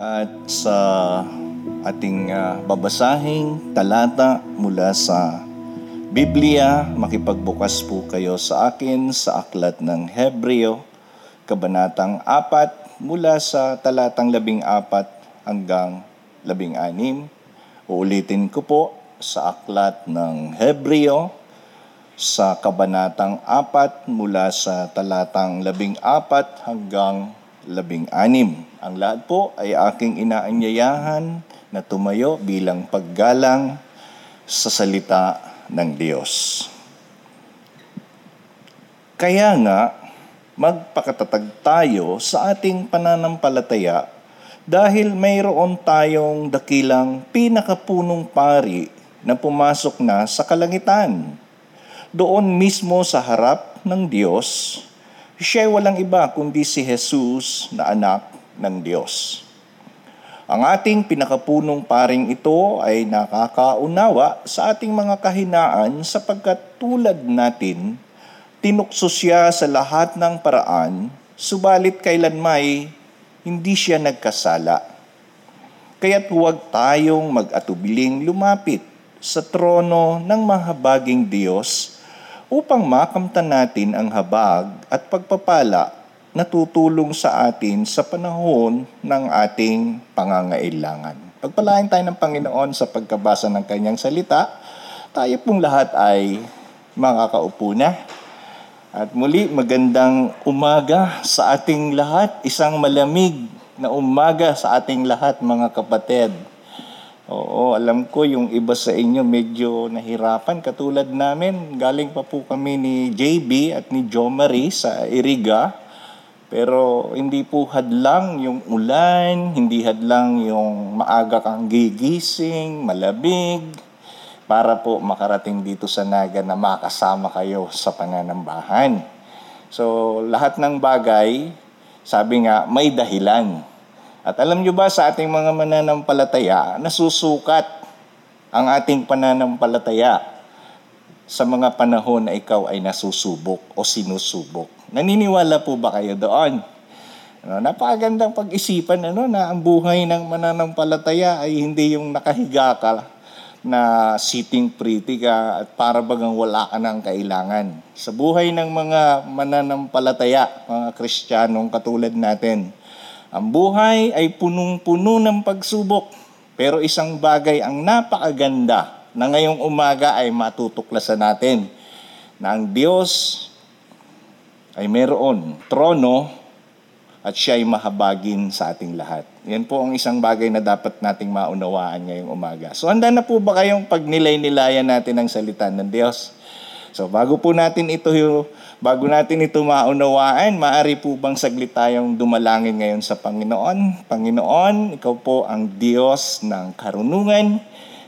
At sa ating uh, babasahing talata mula sa Biblia, makipagbukas po kayo sa akin sa aklat ng Hebreo, Kabanatang 4, mula sa talatang 14 hanggang 16. Uulitin ko po sa aklat ng Hebreo, sa Kabanatang 4 mula sa talatang 14 hanggang 16. Ang lahat po ay aking inaanyayahan na tumayo bilang paggalang sa salita ng Diyos. Kaya nga, magpakatatag tayo sa ating pananampalataya dahil mayroon tayong dakilang pinakapunong pari na pumasok na sa kalangitan. Doon mismo sa harap ng Diyos, siya ay walang iba kundi si Jesus na anak ng Diyos. Ang ating pinakapunong paring ito ay nakakaunawa sa ating mga kahinaan sapagkat tulad natin, tinukso siya sa lahat ng paraan, subalit kailanmay hindi siya nagkasala. Kaya't huwag tayong mag-atubiling lumapit sa trono ng mahabaging Diyos upang makamtan natin ang habag at pagpapala natutulong sa atin sa panahon ng ating pangangailangan. Pagpalain tayo ng Panginoon sa pagkabasa ng kanyang salita, tayo pong lahat ay makakaupo na. At muli, magandang umaga sa ating lahat, isang malamig na umaga sa ating lahat mga kapatid. Oo, alam ko yung iba sa inyo medyo nahirapan katulad namin. Galing pa po kami ni JB at ni Jo Marie sa Iriga pero hindi po hadlang yung ulan, hindi hadlang yung maaga kang gigising, malamig, para po makarating dito sa Naga na makasama kayo sa pananambahan. So, lahat ng bagay, sabi nga, may dahilan. At alam nyo ba sa ating mga mananampalataya, nasusukat ang ating pananampalataya sa mga panahon na ikaw ay nasusubok o sinusubok. Naniniwala po ba kayo doon? Ano, napakagandang pag-isipan ano, na ang buhay ng mananampalataya ay hindi yung nakahiga ka na sitting pretty ka at para bagang wala ka ng kailangan. Sa buhay ng mga mananampalataya, mga kristyanong katulad natin, ang buhay ay punong-puno ng pagsubok. Pero isang bagay ang napakaganda na ngayong umaga ay matutuklasan natin na ang Diyos ay meron trono at siya ay mahabagin sa ating lahat. Yan po ang isang bagay na dapat nating maunawaan ngayong umaga. So handa na po ba kayong pagnilay-nilayan natin ang salita ng Diyos? So bago po natin ito bago natin ito maunawaan, maari po bang saglit tayong dumalangin ngayon sa Panginoon? Panginoon, ikaw po ang Diyos ng karunungan.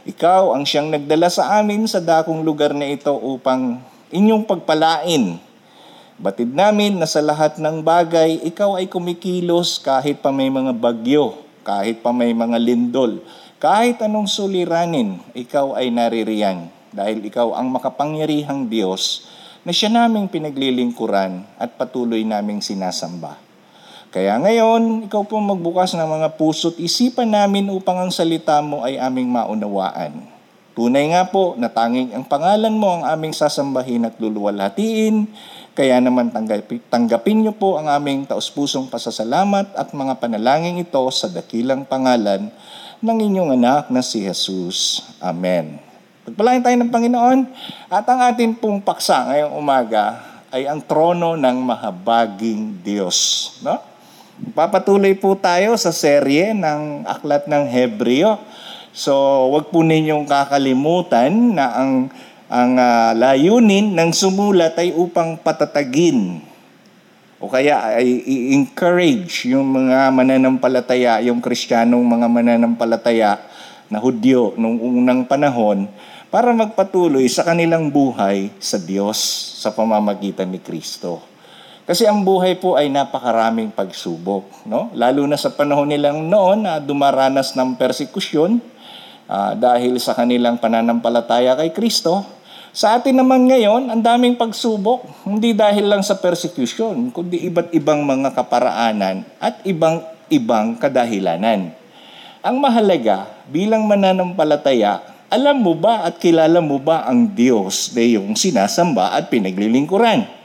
Ikaw ang siyang nagdala sa amin sa dakong lugar na ito upang inyong pagpalain Batid namin na sa lahat ng bagay, ikaw ay kumikilos kahit pa may mga bagyo, kahit pa may mga lindol, kahit anong suliranin, ikaw ay naririyan dahil ikaw ang makapangyarihang Diyos na siya naming pinaglilingkuran at patuloy naming sinasamba. Kaya ngayon, ikaw po magbukas ng mga puso't isipan namin upang ang salita mo ay aming maunawaan. Tunay nga po na tanging ang pangalan mo ang aming sasambahin at luluwalhatiin kaya naman tanggapin, tanggapin niyo po ang aming taus-pusong pasasalamat at mga panalangin ito sa dakilang pangalan ng inyong anak na si Jesus. Amen. Pagpalain tayo ng Panginoon at ang ating pong paksa ngayong umaga ay ang trono ng mahabaging Diyos. No? Papatuloy po tayo sa serye ng Aklat ng Hebreo. So, wag po ninyong kakalimutan na ang ang uh, layunin ng sumulat ay upang patatagin o kaya ay i-encourage yung mga mananampalataya, yung kristyanong mga mananampalataya na Hudyo nung unang panahon para magpatuloy sa kanilang buhay sa Diyos sa pamamagitan ni Kristo. Kasi ang buhay po ay napakaraming pagsubok, no? Lalo na sa panahon nilang noon na dumaranas ng persekusyon uh, dahil sa kanilang pananampalataya kay Kristo, sa atin naman ngayon, ang daming pagsubok, hindi dahil lang sa persecution, kundi iba't ibang mga kaparaanan at ibang ibang kadahilanan. Ang mahalaga, bilang mananampalataya, alam mo ba at kilala mo ba ang Diyos na iyong sinasamba at pinaglilingkuran?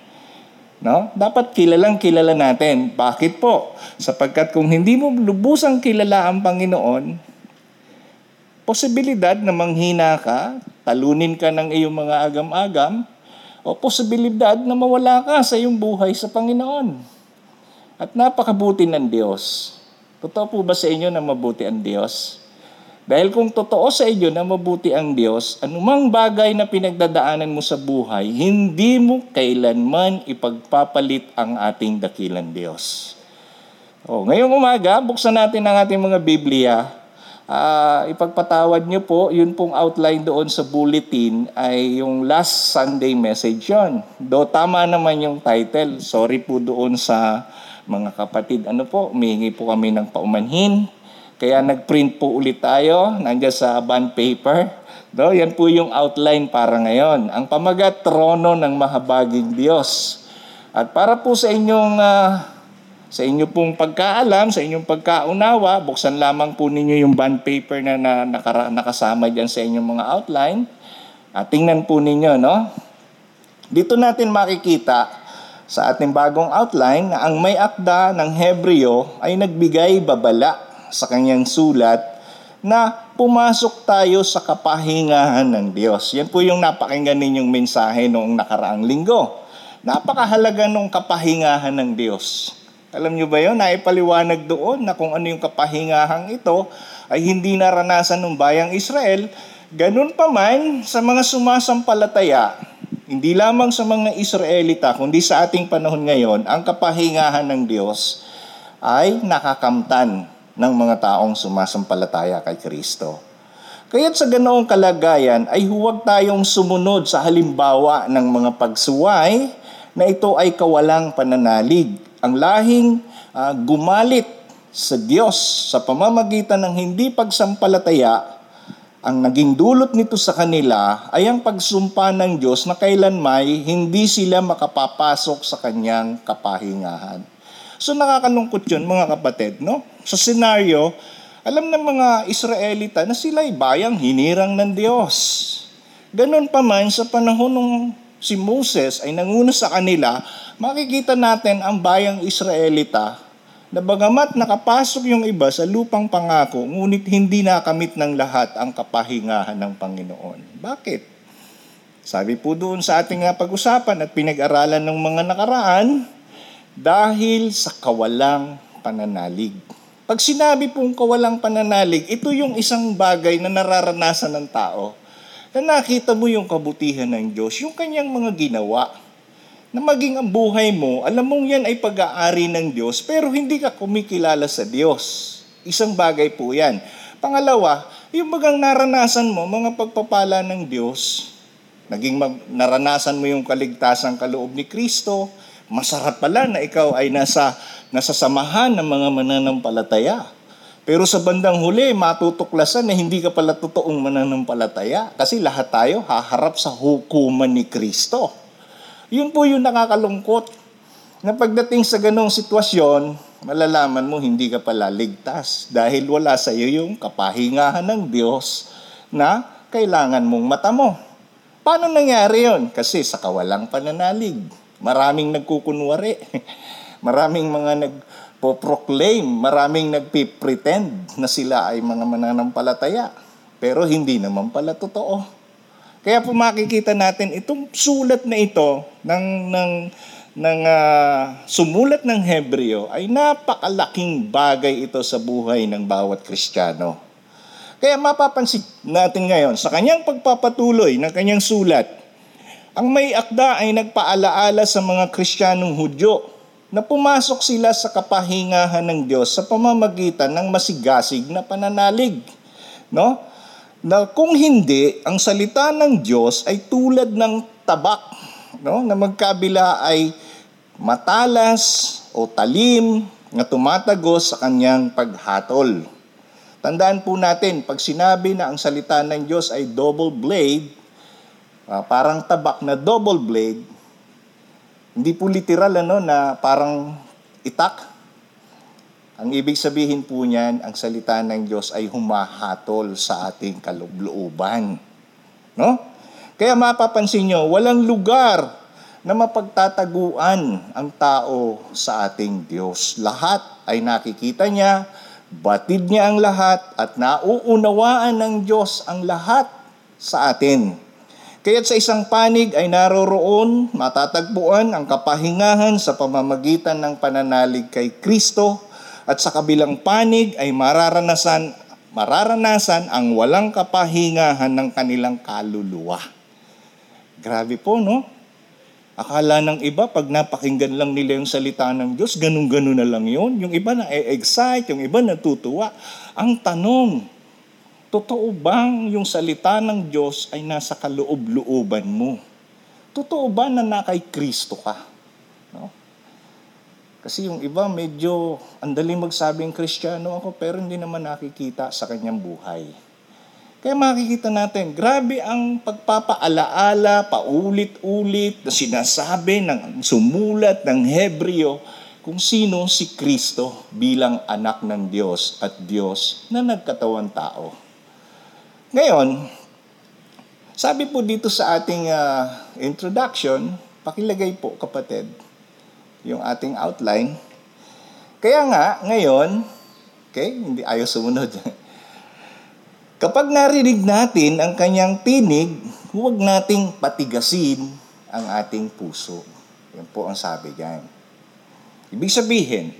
No? Dapat kilalang kilala natin. Bakit po? Sapagkat kung hindi mo lubusang kilala ang Panginoon, posibilidad na manghina ka, talunin ka ng iyong mga agam-agam, o posibilidad na mawala ka sa iyong buhay sa Panginoon. At napakabuti ng Diyos. Totoo po ba sa inyo na mabuti ang Diyos? Dahil kung totoo sa inyo na mabuti ang Diyos, anumang bagay na pinagdadaanan mo sa buhay, hindi mo kailanman ipagpapalit ang ating dakilang Diyos. O, ngayong umaga, buksan natin ang ating mga Biblia uh, ipagpatawad niyo po, yun pong outline doon sa bulletin ay yung last Sunday message yon. Do tama naman yung title. Sorry po doon sa mga kapatid. Ano po, umihingi po kami ng paumanhin. Kaya nagprint po ulit tayo, nandiyan sa bond paper. Do, yan po yung outline para ngayon. Ang pamagat, trono ng mahabaging Diyos. At para po sa inyong uh, sa inyo pong pagkaalam, sa inyong pagkaunawa, buksan lamang po ninyo yung bond paper na, na nakara, nakasama dyan sa inyong mga outline. At tingnan po ninyo, no? Dito natin makikita sa ating bagong outline na ang may akda ng Hebreo ay nagbigay babala sa kanyang sulat na pumasok tayo sa kapahingahan ng Diyos. Yan po yung napakinggan ninyong mensahe noong nakaraang linggo. Napakahalaga ng kapahingahan ng Diyos. Alam nyo ba yun? Naipaliwanag doon na kung ano yung kapahingahang ito ay hindi naranasan ng bayang Israel. Ganun pa man sa mga sumasampalataya, hindi lamang sa mga Israelita, kundi sa ating panahon ngayon, ang kapahingahan ng Diyos ay nakakamtan ng mga taong sumasampalataya kay Kristo. Kaya't sa ganoong kalagayan ay huwag tayong sumunod sa halimbawa ng mga pagsuway na ito ay kawalang pananalig ang lahing uh, gumalit sa Diyos sa pamamagitan ng hindi pagsampalataya, ang naging dulot nito sa kanila ay ang pagsumpa ng Diyos na kailanmay hindi sila makapapasok sa kanyang kapahingahan. So nakakalungkot yun mga kapatid, no? Sa senaryo, alam ng mga Israelita na sila ay bayang hinirang ng Diyos. Ganon pa man sa panahon ng si Moses ay nanguna sa kanila, makikita natin ang bayang Israelita na bagamat nakapasok yung iba sa lupang pangako, ngunit hindi nakamit ng lahat ang kapahingahan ng Panginoon. Bakit? Sabi po doon sa ating pag-usapan at pinag-aralan ng mga nakaraan, dahil sa kawalang pananalig. Pag sinabi pong kawalang pananalig, ito yung isang bagay na nararanasan ng tao na nakita mo yung kabutihan ng Diyos, yung kanyang mga ginawa. Na maging ang buhay mo, alam mong yan ay pag-aari ng Diyos, pero hindi ka kumikilala sa Diyos. Isang bagay po yan. Pangalawa, yung bagang naranasan mo, mga pagpapala ng Diyos, naging mag- naranasan mo yung kaligtasan kaloob ni Kristo, masarap pala na ikaw ay nasa, nasa samahan ng mga mananampalataya pero sa bandang huli, matutuklasan na hindi ka pala totoong mananampalataya kasi lahat tayo haharap sa hukuman ni Kristo. Yun po yung nakakalungkot na pagdating sa ganong sitwasyon, malalaman mo hindi ka pala ligtas dahil wala sa iyo yung kapahingahan ng Diyos na kailangan mong mata mo. Paano nangyari yon? Kasi sa kawalang pananalig. Maraming nagkukunwari. Maraming mga nag po-proclaim, maraming nagpipretend na sila ay mga mananampalataya. Pero hindi naman pala totoo. Kaya po makikita natin itong sulat na ito ng, ng, ng uh, sumulat ng Hebreo ay napakalaking bagay ito sa buhay ng bawat Kristiyano. Kaya mapapansin natin ngayon sa kanyang pagpapatuloy ng kanyang sulat, ang may akda ay nagpaalaala sa mga Kristiyanong Hudyo na pumasok sila sa kapahingahan ng Diyos sa pamamagitan ng masigasig na pananalig. No? Na kung hindi, ang salita ng Diyos ay tulad ng tabak no? na magkabila ay matalas o talim na tumatagos sa kanyang paghatol. Tandaan po natin, pag sinabi na ang salita ng Diyos ay double blade, uh, parang tabak na double blade, hindi po literal ano na parang itak. Ang ibig sabihin po niyan, ang salita ng Diyos ay humahatol sa ating kalooban. No? Kaya mapapansin nyo, walang lugar na mapagtataguan ang tao sa ating Diyos. Lahat ay nakikita niya, batid niya ang lahat, at nauunawaan ng Diyos ang lahat sa atin. Kaya't sa isang panig ay naroroon, matatagpuan ang kapahingahan sa pamamagitan ng pananalig kay Kristo at sa kabilang panig ay mararanasan mararanasan ang walang kapahingahan ng kanilang kaluluwa. Grabe po, no? Akala ng iba, pag napakinggan lang nila yung salita ng Diyos, ganun-ganun na lang yun. Yung iba na-excite, yung iba natutuwa. Ang tanong, totoo bang yung salita ng Diyos ay nasa kaloob-looban mo? Totoo ba na na kay Kristo ka? No? Kasi yung iba medyo andali magsabing kristyano ako pero hindi naman nakikita sa kanyang buhay. Kaya makikita natin, grabe ang pagpapaalaala, paulit-ulit na sinasabi ng sumulat ng Hebreo kung sino si Kristo bilang anak ng Diyos at Diyos na nagkatawan tao. Ngayon, sabi po dito sa ating uh, introduction, pakilagay po kapatid, yung ating outline. Kaya nga, ngayon, okay, hindi ayaw sumunod. Kapag narinig natin ang kanyang tinig, huwag nating patigasin ang ating puso. Yan po ang sabi diyan. Ibig sabihin,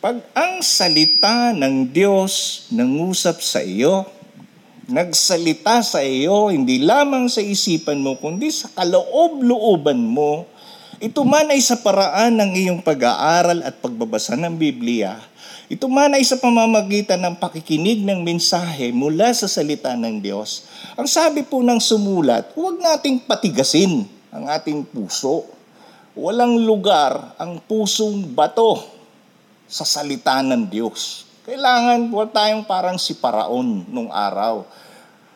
pag ang salita ng Diyos nangusap sa iyo, nagsalita sa iyo, hindi lamang sa isipan mo, kundi sa kaloob-looban mo, ito man ay sa paraan ng iyong pag-aaral at pagbabasa ng Biblia, ito man ay sa pamamagitan ng pakikinig ng mensahe mula sa salita ng Diyos. Ang sabi po ng sumulat, huwag nating patigasin ang ating puso. Walang lugar ang pusong bato sa salita ng Diyos. Kailangan huwag tayong parang si Paraon nung araw.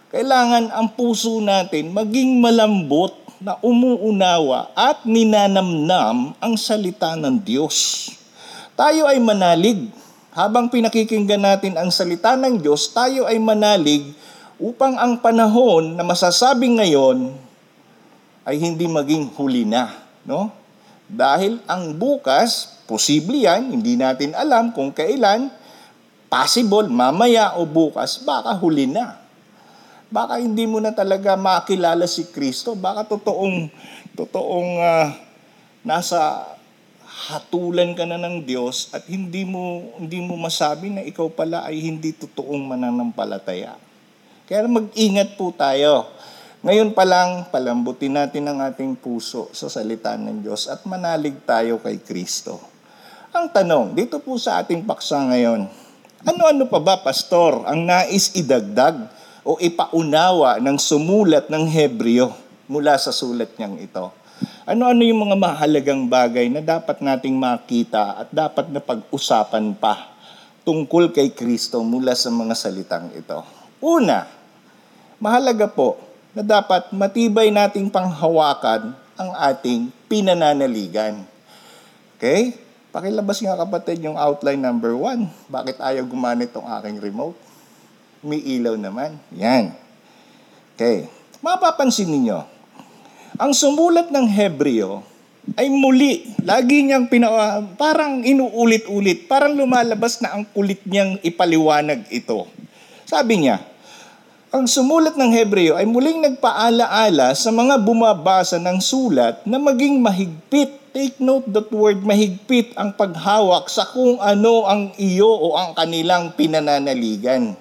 Kailangan ang puso natin maging malambot na umuunawa at ninanamnam ang salita ng Diyos. Tayo ay manalig. Habang pinakikinggan natin ang salita ng Diyos, tayo ay manalig upang ang panahon na masasabing ngayon ay hindi maging huli na. No? Dahil ang bukas, posible yan, hindi natin alam kung kailan, possible, mamaya o bukas, baka huli na baka hindi mo na talaga makilala si Kristo. Baka totoong, totoong uh, nasa hatulan ka na ng Diyos at hindi mo, hindi mo masabi na ikaw pala ay hindi totoong mananampalataya. Kaya mag-ingat po tayo. Ngayon pa lang, palambutin natin ang ating puso sa salita ng Diyos at manalig tayo kay Kristo. Ang tanong, dito po sa ating paksa ngayon, ano-ano pa ba, Pastor, ang nais idagdag o ipaunawa ng sumulat ng Hebreo mula sa sulat niyang ito. Ano-ano yung mga mahalagang bagay na dapat nating makita at dapat na pag-usapan pa tungkol kay Kristo mula sa mga salitang ito. Una, mahalaga po na dapat matibay nating panghawakan ang ating pinananaligan. Okay? Pakilabas nga kapatid yung outline number one. Bakit ayaw gumanit tong aking remote? may ilaw naman. Yan. Okay. Mapapansin ninyo, ang sumulat ng Hebreo ay muli, lagi niyang pina, parang inuulit-ulit, parang lumalabas na ang kulit niyang ipaliwanag ito. Sabi niya, ang sumulat ng Hebreo ay muling nagpaalaala sa mga bumabasa ng sulat na maging mahigpit. Take note that word mahigpit ang paghawak sa kung ano ang iyo o ang kanilang pinananaligan.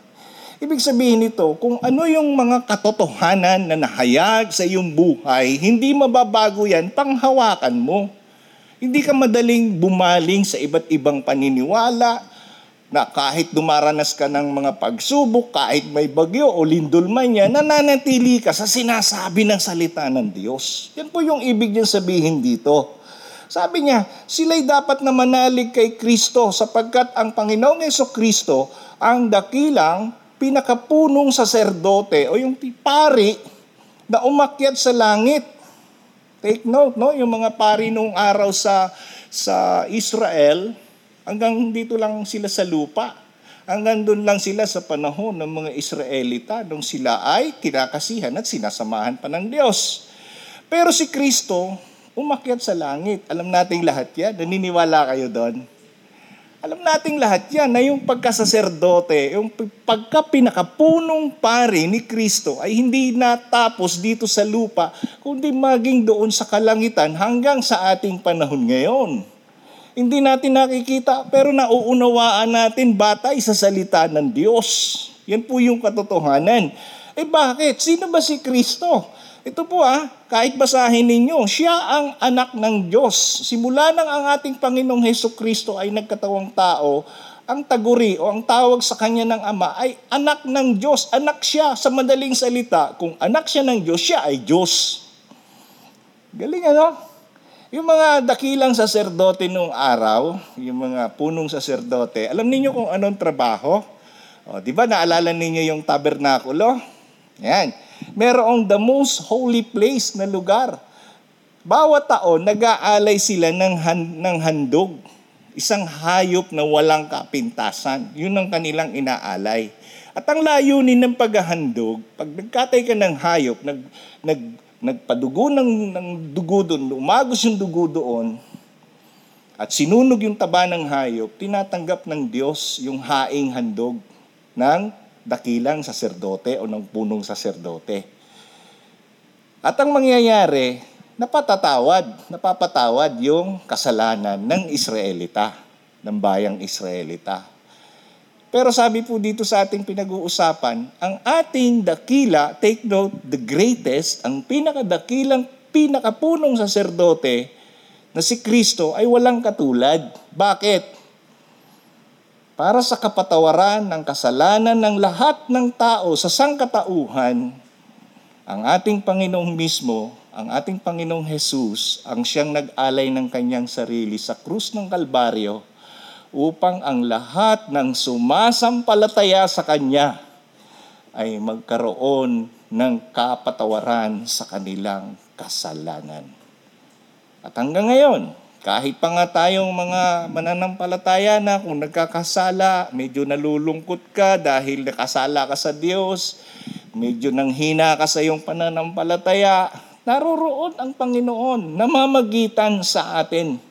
Ibig sabihin nito, kung ano yung mga katotohanan na nahayag sa iyong buhay, hindi mababago yan, panghawakan mo. Hindi ka madaling bumaling sa iba't ibang paniniwala na kahit dumaranas ka ng mga pagsubok, kahit may bagyo o lindol man yan, nananatili ka sa sinasabi ng salita ng Diyos. Yan po yung ibig niyang sabihin dito. Sabi niya, sila'y dapat na manalig kay Kristo sapagkat ang Panginoong Yeso Kristo ang dakilang pinakapunong saserdote o yung pari na umakyat sa langit. Take note, no? Yung mga pari nung araw sa sa Israel, Hanggang dito lang sila sa lupa. Hanggang doon lang sila sa panahon ng mga Israelita nung sila ay kinakasihan at sinasamahan pa ng Diyos. Pero si Kristo, umakyat sa langit. Alam nating lahat yan. Naniniwala kayo doon? Alam nating lahat yan na yung pagkasaserdote, yung pagka pinakapunong pari ni Kristo ay hindi natapos dito sa lupa, kundi maging doon sa kalangitan hanggang sa ating panahon ngayon. Hindi natin nakikita pero nauunawaan natin batay sa salita ng Diyos. Yan po yung katotohanan. Eh bakit? Sino ba si Kristo? Ito po ah, kahit basahin ninyo, siya ang anak ng Diyos. Simula nang ang ating Panginoong Heso Kristo ay nagkatawang tao, ang taguri o ang tawag sa kanya ng Ama ay anak ng Diyos. Anak siya sa madaling salita. Kung anak siya ng Diyos, siya ay Diyos. Galing ano? Yung mga dakilang saserdote nung araw, yung mga punong saserdote, alam niyo kung anong trabaho? O, di ba naalala ninyo yung tabernakulo? Yan. Merong the most holy place na lugar. Bawat taon, nag-aalay sila ng, han- ng handog. Isang hayop na walang kapintasan. Yun ang kanilang inaalay. At ang layunin ng paghahandog, pag nagkatay ka ng hayop, nag, nag, nagpadugo ng, ng dugo doon, umagos yung dugo doon, at sinunog yung taba ng hayop, tinatanggap ng Diyos yung haing handog ng dakilang saserdote o ng punong saserdote. At ang mangyayari, napatatawad, napapatawad yung kasalanan ng Israelita, ng bayang Israelita. Pero sabi po dito sa ating pinag-uusapan, ang ating dakila, take note, the greatest, ang pinakadakilang, pinakapunong saserdote na si Kristo ay walang katulad. Bakit? Para sa kapatawaran ng kasalanan ng lahat ng tao sa sangkatauhan, ang ating Panginoong mismo, ang ating Panginoong Jesus, ang siyang nag-alay ng kanyang sarili sa krus ng Kalbaryo, upang ang lahat ng sumasampalataya sa Kanya ay magkaroon ng kapatawaran sa kanilang kasalanan. At hanggang ngayon, kahit pa nga tayong mga mananampalataya na kung nagkakasala, medyo nalulungkot ka dahil nakasala ka sa Diyos, medyo nanghina ka sa iyong pananampalataya, naroroon ang Panginoon na mamagitan sa atin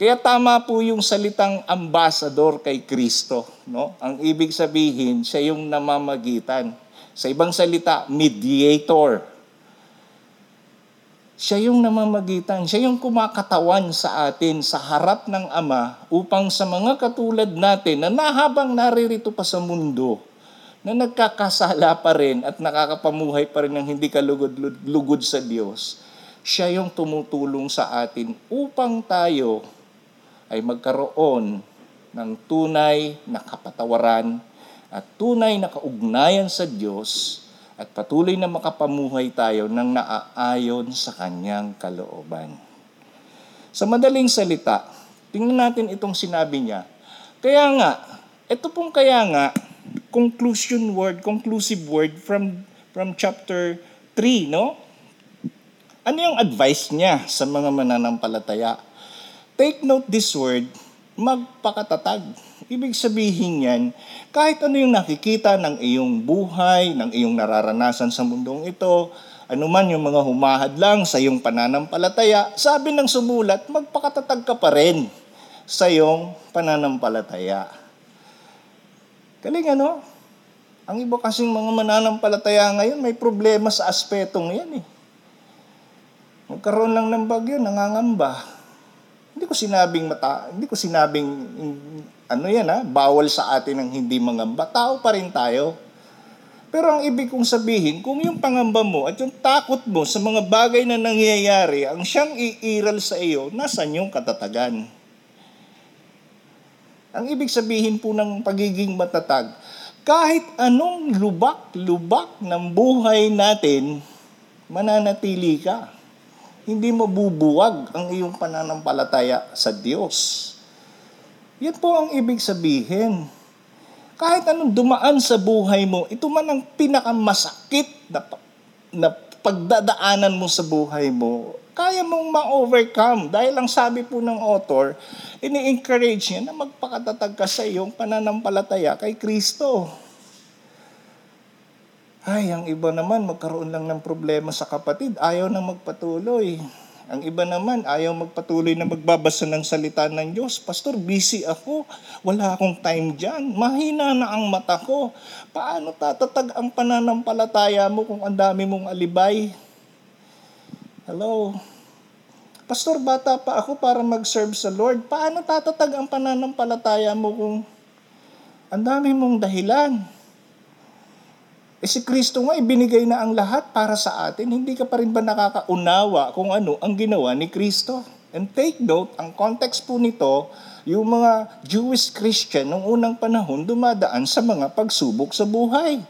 kaya tama po yung salitang ambassador kay Kristo. No? Ang ibig sabihin, siya yung namamagitan. Sa ibang salita, mediator. Siya yung namamagitan. Siya yung kumakatawan sa atin sa harap ng Ama upang sa mga katulad natin na nahabang naririto pa sa mundo, na nagkakasala pa rin at nakakapamuhay pa rin ng hindi kalugod-lugod sa Diyos, siya yung tumutulong sa atin upang tayo ay magkaroon ng tunay na kapatawaran at tunay na kaugnayan sa Diyos at patuloy na makapamuhay tayo ng naaayon sa Kanyang kalooban. Sa madaling salita, tingnan natin itong sinabi niya. Kaya nga, ito pong kaya nga, conclusion word, conclusive word from from chapter 3, no? Ano yung advice niya sa mga mananampalataya? Take note this word, magpakatatag. Ibig sabihin yan, kahit ano yung nakikita ng iyong buhay, ng iyong nararanasan sa mundong ito, anuman yung mga humahad lang sa iyong pananampalataya, sabi ng sumulat, magpakatatag ka pa rin sa iyong pananampalataya. Galing ano? Ang iba kasing mga mananampalataya ngayon, may problema sa aspetong yan eh. Magkaroon lang ng bagyo, nangangamba hindi ko sinabing mata, hindi ko sinabing ano yan ha, bawal sa atin ang hindi mangamba. Tao pa rin tayo. Pero ang ibig kong sabihin, kung yung pangamba mo at yung takot mo sa mga bagay na nangyayari, ang siyang iiral sa iyo, nasan yung katatagan? Ang ibig sabihin po ng pagiging matatag, kahit anong lubak-lubak ng buhay natin, mananatili ka hindi mabubuwag ang iyong pananampalataya sa Diyos. Yan po ang ibig sabihin. Kahit anong dumaan sa buhay mo, ito man ang pinakamasakit na, na pagdadaanan mo sa buhay mo, kaya mong ma-overcome. Dahil ang sabi po ng author, ini-encourage niya na magpakatatag ka sa iyong pananampalataya kay Kristo. Ay, ang iba naman magkaroon lang ng problema sa kapatid, ayaw na magpatuloy. Ang iba naman, ayaw magpatuloy na magbabasa ng salita ng Diyos. Pastor, busy ako. Wala akong time dyan. Mahina na ang mata ko. Paano tatatag ang pananampalataya mo kung ang dami mong alibay? Hello? Pastor, bata pa ako para mag-serve sa Lord. Paano tatatag ang pananampalataya mo kung ang dami mong dahilan? Eh si Kristo nga, ibinigay na ang lahat para sa atin. Hindi ka pa rin ba nakakaunawa kung ano ang ginawa ni Kristo? And take note, ang context po nito, yung mga Jewish Christian noong unang panahon dumadaan sa mga pagsubok sa buhay.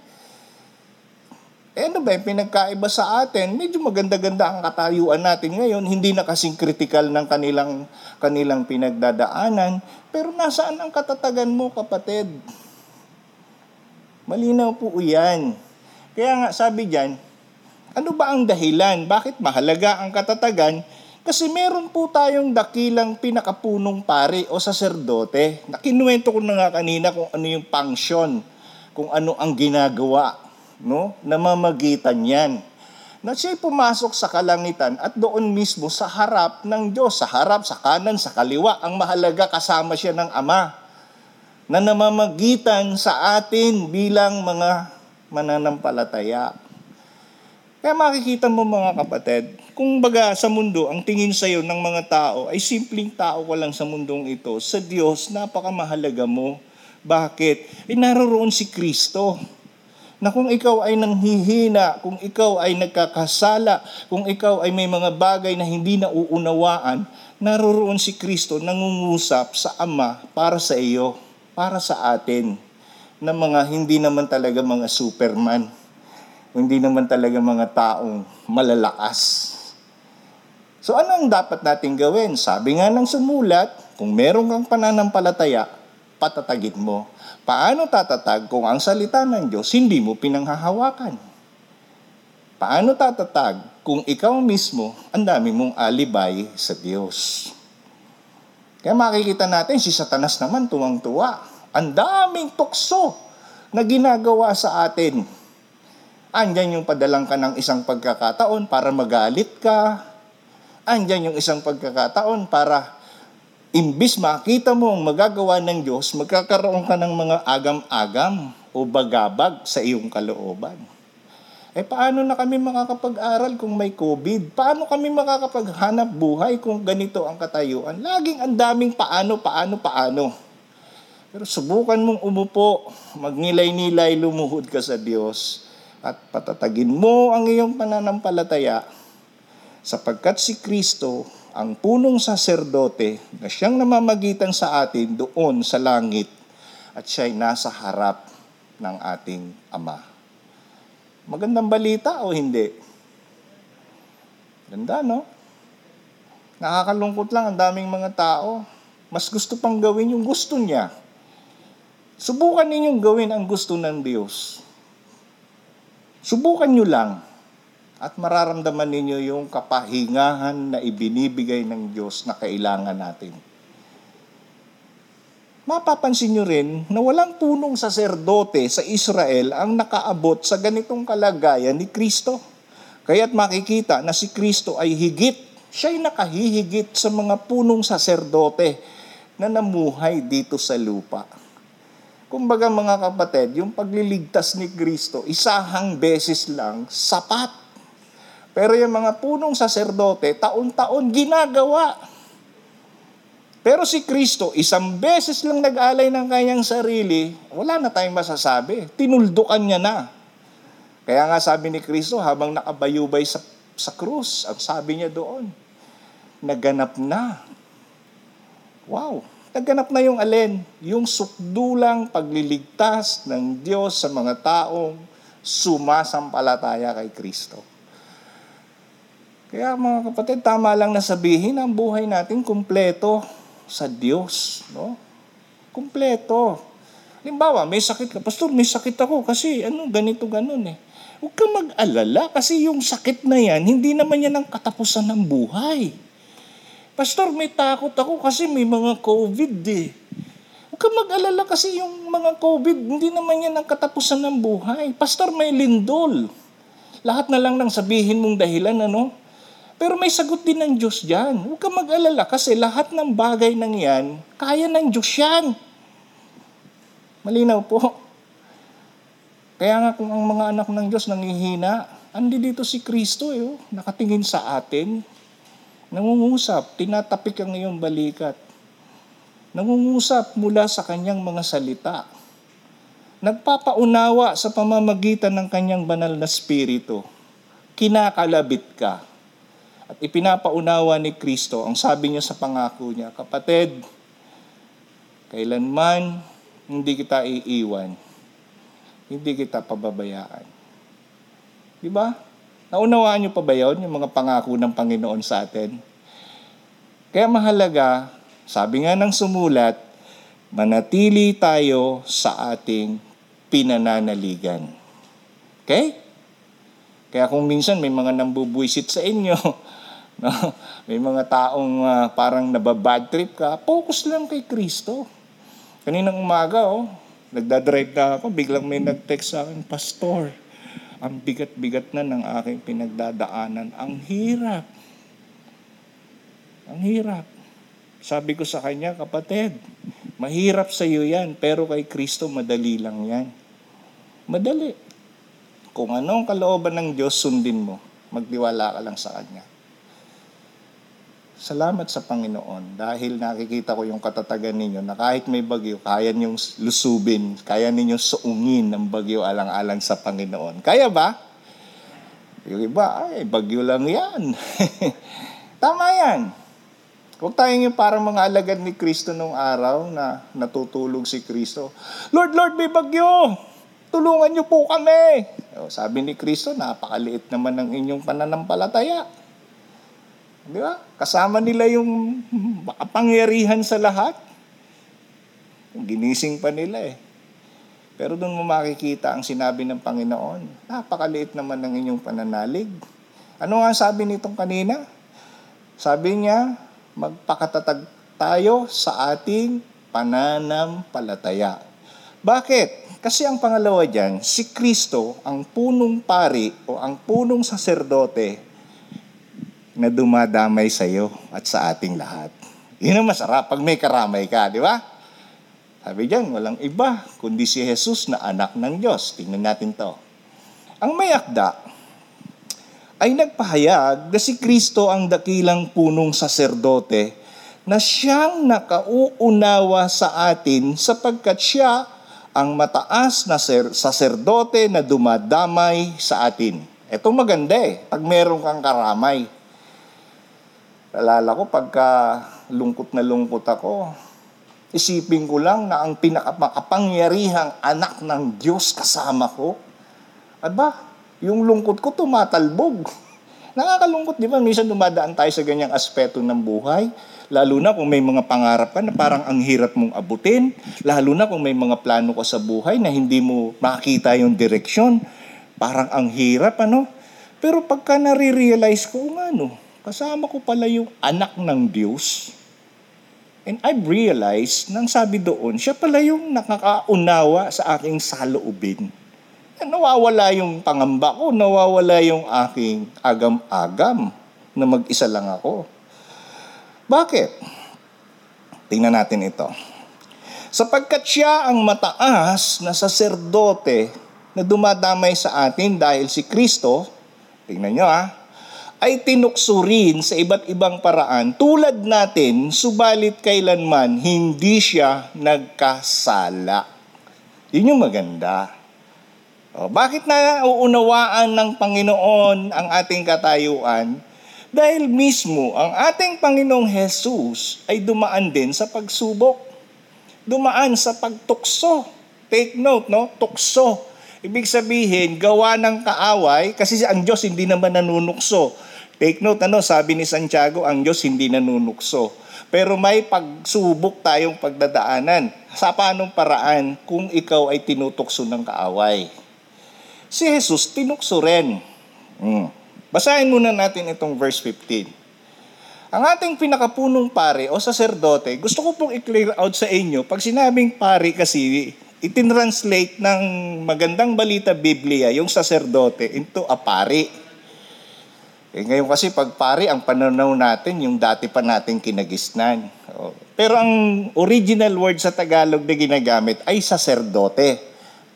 Eh ano ba yung pinagkaiba sa atin? Medyo maganda-ganda ang katayuan natin ngayon. Hindi na kasing critical ng kanilang, kanilang pinagdadaanan. Pero nasaan ang katatagan mo, kapatid? Malinaw po yan. Kaya nga sabi diyan, ano ba ang dahilan? Bakit mahalaga ang katatagan? Kasi meron po tayong dakilang pinakapunong pare o saserdote. Nakinuwento ko na nga kanina kung ano yung function, kung ano ang ginagawa, no? Namamagitan yan. Na siya'y pumasok sa kalangitan at doon mismo sa harap ng Diyos, sa harap, sa kanan, sa kaliwa. Ang mahalaga kasama siya ng Ama na namamagitan sa atin bilang mga mananampalataya. Kaya makikita mo mga kapatid, kung baga sa mundo, ang tingin sa iyo ng mga tao ay simpleng tao ka lang sa mundong ito. Sa Diyos, napakamahalaga mo. Bakit? Eh naroroon si Kristo. Na kung ikaw ay nanghihina, kung ikaw ay nagkakasala, kung ikaw ay may mga bagay na hindi na uunawaan, naroroon si Kristo nangungusap sa Ama para sa iyo para sa atin na mga hindi naman talaga mga superman. Hindi naman talaga mga taong malalakas. So ano ang dapat natin gawin? Sabi nga ng sumulat, kung meron kang pananampalataya, patatagin mo. Paano tatatag kung ang salita ng Diyos hindi mo pinanghahawakan? Paano tatatag kung ikaw mismo ang dami mong alibay sa Diyos? Kaya makikita natin si Satanas naman tuwang-tuwa. Ang daming tukso na ginagawa sa atin. Andyan yung padalang ka ng isang pagkakataon para magalit ka. Andyan yung isang pagkakataon para imbis makita mo ang magagawa ng Diyos, magkakaroon ka ng mga agam-agam o bagabag sa iyong kalooban. Eh paano na kami makakapag-aral kung may COVID? Paano kami makakapaghanap buhay kung ganito ang katayuan? Laging ang daming paano, paano, paano. Pero subukan mong umupo, magnilay-nilay, lumuhod ka sa Diyos at patatagin mo ang iyong pananampalataya sapagkat si Kristo ang punong saserdote na siyang namamagitan sa atin doon sa langit at siya'y nasa harap ng ating Ama. Magandang balita o hindi? Ganda, no? Nakakalungkot lang ang daming mga tao. Mas gusto pang gawin yung gusto niya. Subukan ninyong gawin ang gusto ng Diyos. Subukan nyo lang at mararamdaman ninyo yung kapahingahan na ibinibigay ng Diyos na kailangan natin mapapansin nyo rin na walang punong saserdote sa Israel ang nakaabot sa ganitong kalagayan ni Kristo. Kaya't makikita na si Kristo ay higit, siya'y nakahihigit sa mga punong saserdote na namuhay dito sa lupa. Kumbaga mga kapatid, yung pagliligtas ni Kristo, isahang beses lang, sapat. Pero yung mga punong saserdote, taon-taon ginagawa pero si Kristo, isang beses lang nag-alay ng kanyang sarili, wala na tayong masasabi. Tinuldukan niya na. Kaya nga sabi ni Kristo, habang nakabayubay sa, sa krus, ang sabi niya doon, naganap na. Wow! Naganap na yung alin? Yung sukdulang pagliligtas ng Diyos sa mga taong sumasampalataya kay Kristo. Kaya mga kapatid, tama lang na sabihin, ang buhay natin kumpleto sa Diyos, no? Kumpleto. Halimbawa, may sakit ka. Pastor, may sakit ako kasi ano, ganito, ganun eh. Huwag ka mag-alala kasi yung sakit na yan, hindi naman yan ang katapusan ng buhay. Pastor, may takot ako kasi may mga COVID eh. Huwag ka mag-alala kasi yung mga COVID, hindi naman yan ang katapusan ng buhay. Pastor, may lindol. Lahat na lang nang sabihin mong dahilan, ano? Pero may sagot din ng Diyos dyan. Huwag ka mag-alala kasi lahat ng bagay ng yan, kaya ng Diyos yan. Malinaw po. Kaya nga kung ang mga anak ng Diyos nangihina, andi dito si Kristo eh, oh, nakatingin sa atin, nangungusap, tinatapik ang iyong balikat. Nangungusap mula sa kanyang mga salita. Nagpapaunawa sa pamamagitan ng kanyang banal na spirito. Kinakalabit ka. At ipinapaunawa ni Kristo, ang sabi niya sa pangako niya, Kapatid, kailanman hindi kita iiwan hindi kita pababayaan. Di ba? Naunawaan niyo pa ba yun, yung mga pangako ng Panginoon sa atin? Kaya mahalaga, sabi nga ng sumulat, manatili tayo sa ating pinananaligan. Okay? Kaya kung minsan may mga nambubuisit sa inyo, no? may mga taong uh, parang nababad trip ka, focus lang kay Kristo. Kaninang umaga, oh, Nagdadrive na ako, biglang may nag-text sa akin, Pastor, ang bigat-bigat na ng aking pinagdadaanan. Ang hirap. Ang hirap. Sabi ko sa kanya, kapatid, mahirap sa iyo yan, pero kay Kristo madali lang yan. Madali. Kung ano ang kalooban ng Diyos, sundin mo. Magdiwala ka lang sa Kanya. Salamat sa Panginoon dahil nakikita ko yung katatagan ninyo na kahit may bagyo, kaya ninyong lusubin, kaya ninyong suungin ng bagyo alang-alang sa Panginoon. Kaya ba? Yung iba, ay, bagyo lang yan. Tama yan. Huwag tayo yung parang mga alagad ni Kristo nung araw na natutulog si Kristo. Lord, Lord, may bagyo! Tulungan niyo po kami! O, sabi ni Kristo, napakaliit naman ng inyong pananampalataya. Di ba? Kasama nila yung makapangyarihan sa lahat. Ginising pa nila eh. Pero doon mo makikita ang sinabi ng Panginoon. Napakaliit naman ng inyong pananalig. Ano nga sabi nitong kanina? Sabi niya, magpakatatag tayo sa ating pananampalataya. Bakit? Kasi ang pangalawa dyan, si Kristo, ang punong pari o ang punong saserdote, na dumadamay sa iyo at sa ating lahat. Yun ang masarap pag may karamay ka, di ba? Sabi diyan, walang iba kundi si Jesus na anak ng Diyos. Tingnan natin to. Ang may akda ay nagpahayag na si Kristo ang dakilang punong saserdote na siyang nakauunawa sa atin sapagkat siya ang mataas na ser- saserdote na dumadamay sa atin. Ito maganda eh, pag meron kang karamay Alala ko pagka lungkot na lungkot ako, isipin ko lang na ang pinakamakapangyarihang anak ng Diyos kasama ko. Aba, yung lungkot ko tumatalbog. Nakakalungkot, di ba? Minsan dumadaan tayo sa ganyang aspeto ng buhay. Lalo na kung may mga pangarap ka na parang ang hirap mong abutin. Lalo na kung may mga plano ka sa buhay na hindi mo makita yung direksyon. Parang ang hirap, ano? Pero pagka nare-realize ko, ano, kasama ko pala yung anak ng Diyos. And I've realized, nang sabi doon, siya pala yung nakakaunawa sa aking saloobin. Nawawala yung pangamba ko, nawawala yung aking agam-agam na mag-isa lang ako. Bakit? Tingnan natin ito. Sapagkat siya ang mataas na saserdote na dumadamay sa atin dahil si Kristo, tingnan nyo ah, ay tinuksurin sa iba't ibang paraan tulad natin, subalit kailanman hindi siya nagkasala. Yun yung maganda. O, bakit na uunawaan ng Panginoon ang ating katayuan? Dahil mismo ang ating Panginoong Jesus ay dumaan din sa pagsubok. Dumaan sa pagtukso. Take note, no? Tukso. Ibig sabihin, gawa ng kaaway, kasi ang Diyos hindi naman nanunukso Take note, ano, sabi ni Santiago, ang Diyos hindi nanunukso. Pero may pagsubok tayong pagdadaanan. Sa paanong paraan kung ikaw ay tinutukso ng kaaway? si Jesus tinukso rin. Hmm. Basahin muna natin itong verse 15. Ang ating pinakapunong pare o saserdote, gusto ko pong i-clear out sa inyo, pag sinabing pare kasi, itinranslate ng magandang balita Biblia, yung saserdote, into a pari. Eh, ngayon kasi pag pari, ang pananaw natin, yung dati pa nating kinagisnan. Oh. Pero ang original word sa Tagalog na ginagamit ay saserdote.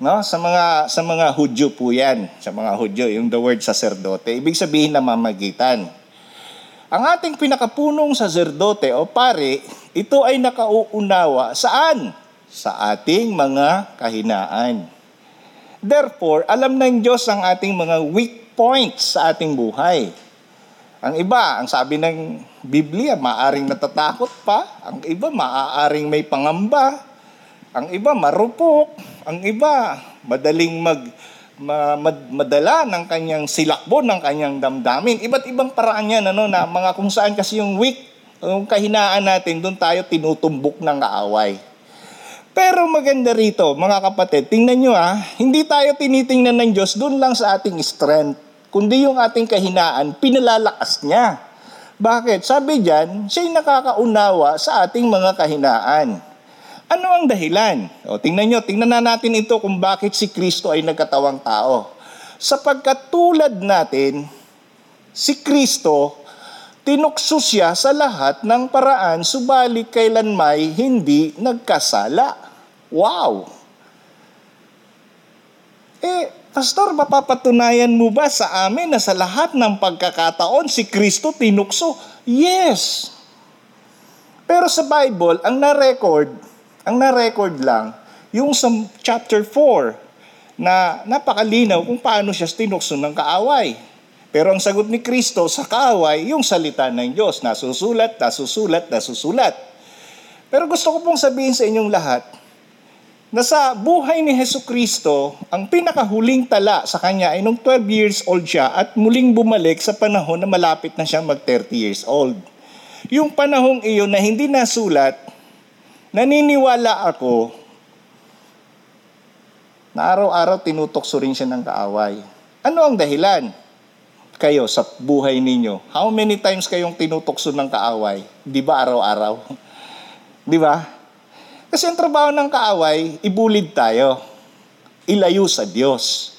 No? Sa mga sa mga Hudyo po 'yan, sa mga Hudyo, yung the word saserdote, ibig sabihin na mamagitan. Ang ating pinakapunong saserdote o pare, ito ay nakauunawa saan? Sa ating mga kahinaan. Therefore, alam ng Diyos ang ating mga weak points sa ating buhay. Ang iba, ang sabi ng Biblia, maaring natatakot pa. Ang iba, maaaring may pangamba. Ang iba, marupok. Ang iba, madaling mag, ma, mad, madala ng kanyang silakbo, ng kanyang damdamin. Iba't ibang paraan yan, ano, na mga kung saan kasi yung weak, yung kahinaan natin, doon tayo tinutumbok ng kaaway. Pero maganda rito, mga kapatid, tingnan nyo ah, hindi tayo tinitingnan ng Diyos doon lang sa ating strength, kundi yung ating kahinaan, pinalalakas niya. Bakit? Sabi diyan, siya'y nakakaunawa sa ating mga kahinaan. Ano ang dahilan? O, tingnan nyo, tingnan na natin ito kung bakit si Kristo ay nagkatawang tao. Sapagkat tulad natin, si Kristo, tinukso siya sa lahat ng paraan, subalit kailan may hindi nagkasala. Wow! Eh, Pastor, mapapatunayan mo ba sa amin na sa lahat ng pagkakataon si Kristo tinukso? Yes! Pero sa Bible, ang na-record, ang na-record lang, yung sa chapter 4, na napakalinaw kung paano siya tinukso ng kaaway. Pero ang sagot ni Kristo sa kaaway, yung salita ng Diyos, nasusulat, nasusulat, nasusulat. Pero gusto ko pong sabihin sa inyong lahat, na sa buhay ni Heso Kristo, ang pinakahuling tala sa kanya ay nung 12 years old siya at muling bumalik sa panahon na malapit na siyang mag 30 years old. Yung panahong iyon na hindi nasulat, naniniwala ako na araw-araw tinutokso rin siya ng kaaway. Ano ang dahilan? Kayo sa buhay ninyo, how many times kayong tinutokso ng kaaway? Di ba araw-araw? Di ba? Kasi ang trabaho ng kaaway, ibulid tayo. Ilayo sa Diyos.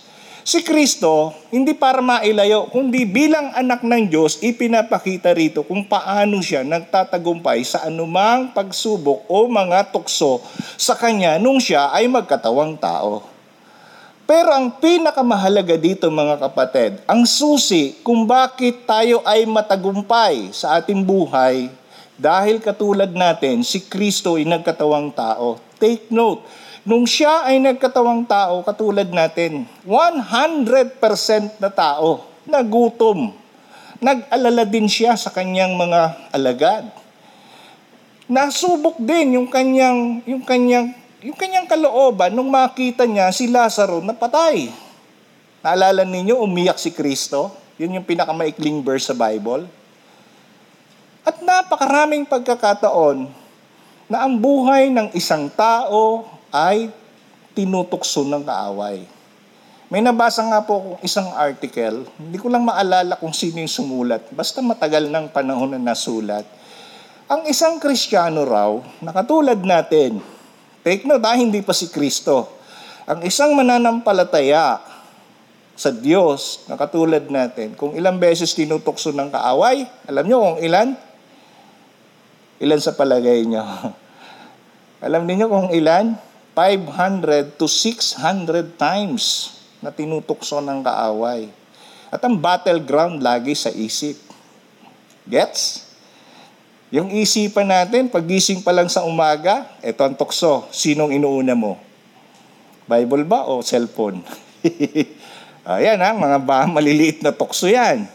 Si Kristo, hindi para mailayo, kundi bilang anak ng Diyos, ipinapakita rito kung paano siya nagtatagumpay sa anumang pagsubok o mga tukso sa kanya nung siya ay magkatawang tao. Pero ang pinakamahalaga dito mga kapatid, ang susi kung bakit tayo ay matagumpay sa ating buhay dahil katulad natin, si Kristo ay nagkatawang tao. Take note, nung siya ay nagkatawang tao, katulad natin, 100% na tao, nagutom. Nag-alala din siya sa kanyang mga alagad. Nasubok din yung kanyang, yung kanyang, yung kanyang kalooban nung makita niya si Lazaro na patay. Naalala ninyo, umiyak si Kristo? Yun yung pinakamaikling verse sa Bible. At napakaraming pagkakataon na ang buhay ng isang tao ay tinutukso ng kaaway. May nabasa nga po akong isang article, hindi ko lang maalala kung sino yung sumulat, basta matagal ng panahon na nasulat. Ang isang kristyano raw, na katulad natin, take note ha, hindi pa si Kristo. Ang isang mananampalataya sa Diyos na katulad natin, kung ilang beses tinutukso ng kaaway, alam nyo kung ilan? Ilan sa palagay nyo? Alam niyo kung ilan? 500 to 600 times na tinutukso ng kaaway. At ang battleground lagi sa isip. Gets? Yung isipan natin, pagising pa lang sa umaga, eto ang tukso. Sinong inuuna mo? Bible ba o cellphone? Ayan ha, mga ba, maliliit na tukso yan.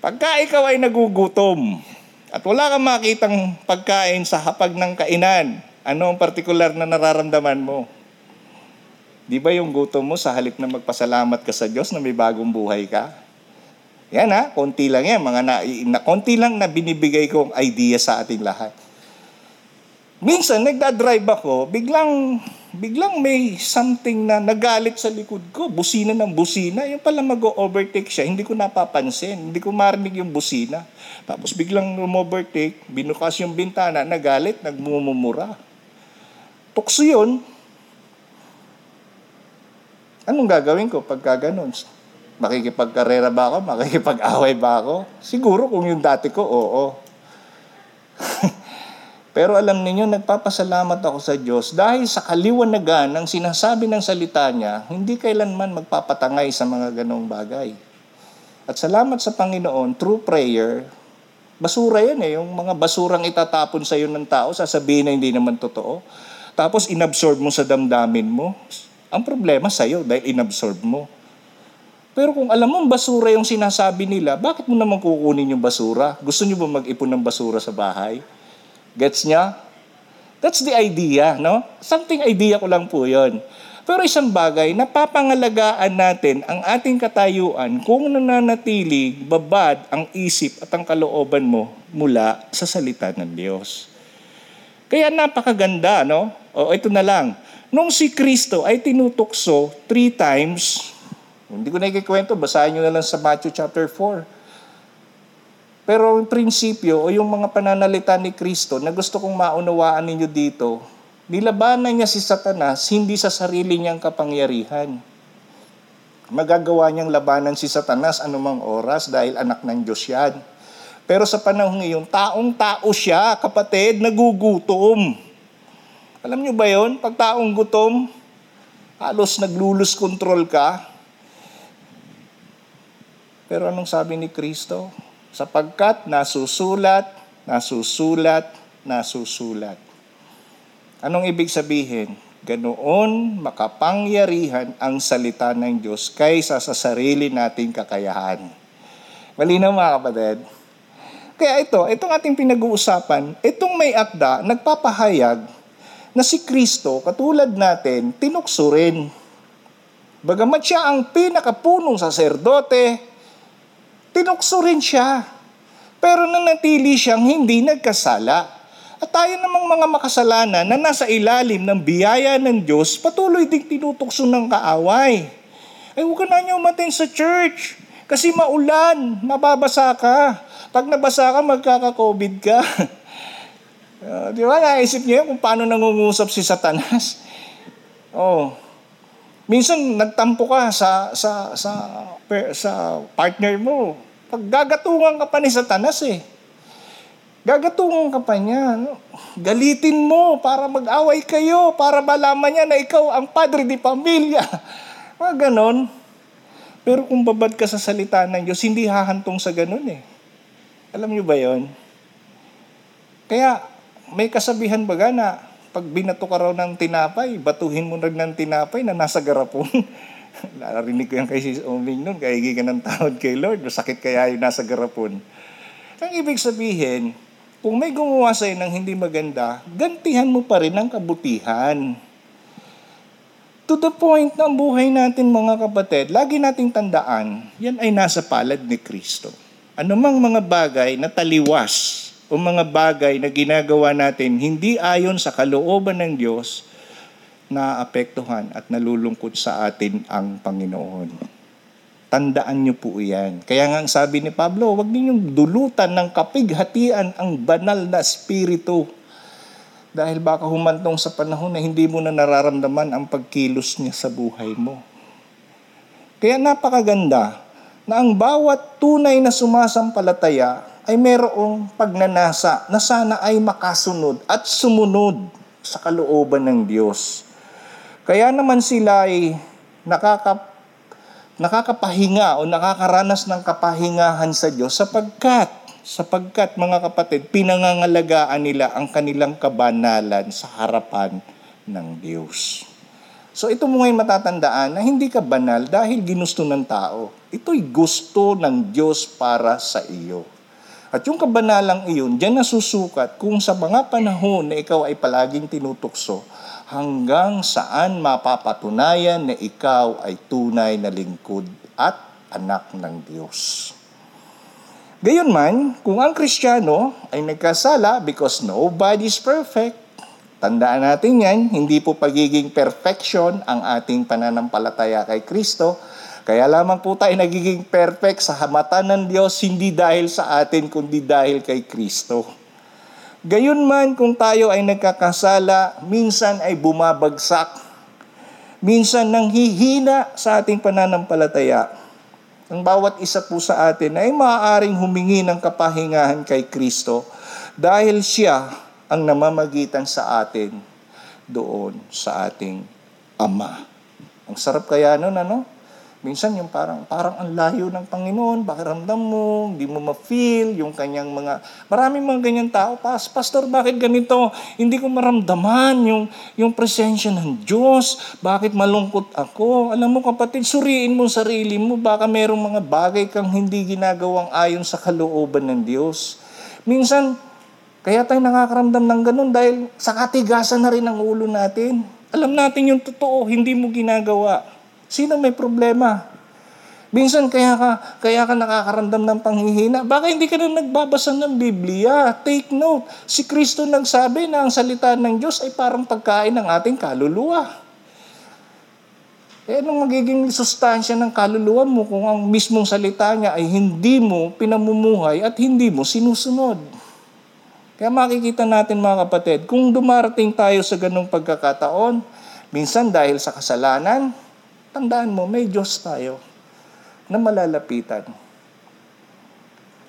Pagka ikaw ay nagugutom, at wala kang makitang pagkain sa hapag ng kainan, ano ang partikular na nararamdaman mo? Di ba yung gutom mo sa halip na magpasalamat ka sa Diyos na may bagong buhay ka? Yan ha, konti lang yan. Mga na, na, konti lang na binibigay kong idea sa ating lahat. Minsan, nagdadrive ako, biglang biglang may something na nagalit sa likod ko, busina ng busina, yung pala mag-overtake siya, hindi ko napapansin, hindi ko marinig yung busina. Tapos biglang umovertake, binukas yung bintana, nagalit, nagmumumura. Tukso yun. Anong gagawin ko pagka ganun? Makikipagkarera ba ako? Makikipag-away ba ako? Siguro kung yung dati ko, oo. Pero alam ninyo, nagpapasalamat ako sa Diyos dahil sa kaliwanagan ng sinasabi ng salita niya, hindi kailanman magpapatangay sa mga ganong bagay. At salamat sa Panginoon, through prayer, basura yan eh, yung mga basurang itatapon sa iyo ng tao, sasabihin na hindi naman totoo. Tapos inabsorb mo sa damdamin mo. Ang problema sa iyo dahil inabsorb mo. Pero kung alam mo basura yung sinasabi nila, bakit mo naman kukunin yung basura? Gusto niyo ba mag-ipon ng basura sa bahay? Gets niya? That's the idea, no? Something idea ko lang po yon. Pero isang bagay, napapangalagaan natin ang ating katayuan kung nananatili babad ang isip at ang kalooban mo mula sa salita ng Diyos. Kaya napakaganda, no? O ito na lang. Nung si Kristo ay tinutukso three times, hindi ko na ikikwento, basahin nyo na lang sa Matthew chapter 4 pero yung prinsipyo o yung mga pananalita ni Kristo na gusto kong maunawaan ninyo dito, nilabanan niya si Satanas hindi sa sarili niyang kapangyarihan. Magagawa niyang labanan si Satanas anumang oras dahil anak ng Diyos yan. Pero sa panahon ngayon, taong-tao siya, kapatid, nagugutom. Alam niyo ba yon? Pag taong gutom, halos naglulus control ka. Pero anong sabi ni Kristo? Sapagkat nasusulat, nasusulat, nasusulat. Anong ibig sabihin? Ganoon makapangyarihan ang salita ng Diyos kaysa sa sarili nating kakayahan. Malinaw mga kapatid? Kaya ito, itong ating pinag-uusapan, itong may akda, nagpapahayag na si Kristo, katulad natin, tinukso rin. Bagamat siya ang pinakapunong saserdote, tinukso rin siya. Pero nanatili siyang hindi nagkasala. At tayo namang mga makasalanan na nasa ilalim ng biyaya ng Diyos, patuloy ding tinutukso ng kaaway. Ay huwag ka na niyo umatin sa church. Kasi maulan, mababasa ka. Pag nabasa ka, magkaka-COVID ka. uh, di ba, naisip niyo kung paano nangungusap si Satanas? Oh, minsan nagtampo ka sa sa sa sa partner mo Paggagatungan ka pa ni Satanas eh. Gagatungan ka pa niya. No? Galitin mo para mag-away kayo, para malaman niya na ikaw ang padre di pamilya. Mga ganon. Pero kung babad ka sa salita ng Diyos, hindi hahantong sa ganon eh. Alam niyo ba yon? Kaya may kasabihan baga na pag binato ka raw ng tinapay, batuhin mo rin ng tinapay na nasa garapon. Narinig ko yan kay Sis Oming noon, kaigi ka ng tawad kay Lord, masakit kaya yung nasa garapon. Ang ibig sabihin, kung may gumawa sa'yo ng hindi maganda, gantihan mo pa rin ang kabutihan. To the point na ang buhay natin mga kapatid, lagi nating tandaan, yan ay nasa palad ni Kristo. Anumang mga bagay na taliwas o mga bagay na ginagawa natin hindi ayon sa kalooban ng Diyos, naapektuhan at nalulungkot sa atin ang Panginoon. Tandaan niyo po iyan. Kaya nga sabi ni Pablo, huwag ninyong dulutan ng kapighatian ang banal na spirito. Dahil baka humantong sa panahon na hindi mo na nararamdaman ang pagkilos niya sa buhay mo. Kaya napakaganda na ang bawat tunay na sumasampalataya ay merong pagnanasa na sana ay makasunod at sumunod sa kalooban ng Diyos. Kaya naman sila ay nakaka, nakakapahinga o nakakaranas ng kapahingahan sa Diyos sapagkat, sapagkat mga kapatid, pinangangalagaan nila ang kanilang kabanalan sa harapan ng Diyos. So ito mo ngayon matatandaan na hindi ka banal dahil ginusto ng tao. Ito'y gusto ng Diyos para sa iyo. At yung kabanalang iyon, diyan nasusukat kung sa mga panahon na ikaw ay palaging tinutukso, hanggang saan mapapatunayan na ikaw ay tunay na lingkod at anak ng Diyos. Gayon man, kung ang Kristiyano ay nagkasala because nobody is perfect, Tandaan natin yan, hindi po pagiging perfection ang ating pananampalataya kay Kristo. Kaya lamang po tayo nagiging perfect sa mata ng Diyos, hindi dahil sa atin, kundi dahil kay Kristo. Gayon man kung tayo ay nagkakasala, minsan ay bumabagsak, minsan nang hihina sa ating pananampalataya. Ang bawat isa po sa atin ay maaaring humingi ng kapahingahan kay Kristo dahil siya ang namamagitan sa atin doon sa ating Ama. Ang sarap kaya nun, ano? Minsan yung parang parang ang layo ng Panginoon, pakiramdam mo, hindi mo ma-feel yung kanyang mga maraming mga ganyan tao, pas pastor, bakit ganito? Hindi ko maramdaman yung yung presensya ng Diyos. Bakit malungkot ako? Alam mo kapatid, suriin mo sarili mo, baka merong mga bagay kang hindi ginagawang ayon sa kalooban ng Diyos. Minsan kaya tayo nakakaramdam ng ganun dahil sa katigasan na rin ang ulo natin. Alam natin yung totoo, hindi mo ginagawa. Sino may problema? Minsan kaya ka, kaya ka nakakaramdam ng panghihina. Baka hindi ka na nagbabasa ng Biblia. Take note, si Kristo nagsabi na ang salita ng Diyos ay parang pagkain ng ating kaluluwa. Eh, anong magiging sustansya ng kaluluwa mo kung ang mismong salita niya ay hindi mo pinamumuhay at hindi mo sinusunod? Kaya makikita natin mga kapatid, kung dumarating tayo sa ganong pagkakataon, minsan dahil sa kasalanan, tandaan mo, may Diyos tayo na malalapitan.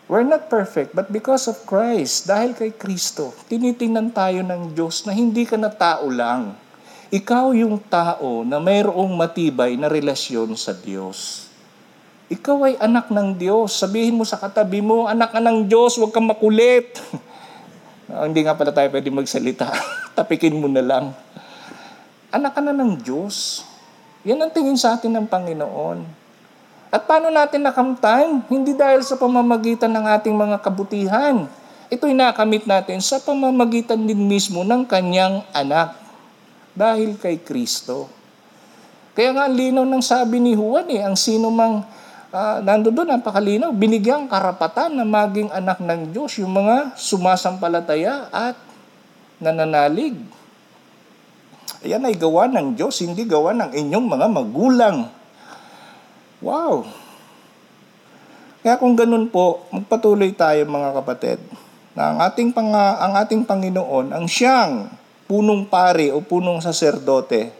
We're not perfect, but because of Christ, dahil kay Kristo, tinitingnan tayo ng Diyos na hindi ka na tao lang. Ikaw yung tao na mayroong matibay na relasyon sa Diyos. Ikaw ay anak ng Diyos. Sabihin mo sa katabi mo, anak ka ng Diyos, huwag kang makulit. Uh, hindi nga pala tayo pwede magsalita. Tapikin mo na lang. Anak ka na ng Diyos. Yan ang tingin sa atin ng Panginoon. At paano natin nakamtan? Hindi dahil sa pamamagitan ng ating mga kabutihan. Ito'y nakamit natin sa pamamagitan din mismo ng kanyang anak. Dahil kay Kristo. Kaya nga linaw ng sabi ni Juan eh, ang sino mang uh, nando doon, napakalinaw, binigyang karapatan na maging anak ng Diyos, yung mga sumasampalataya at nananalig. Ayan ay gawa ng Diyos, hindi gawa ng inyong mga magulang. Wow! Kaya kung ganun po, magpatuloy tayo mga kapatid, na ang ating, pang, ang ating Panginoon, ang siyang punong pari o punong saserdote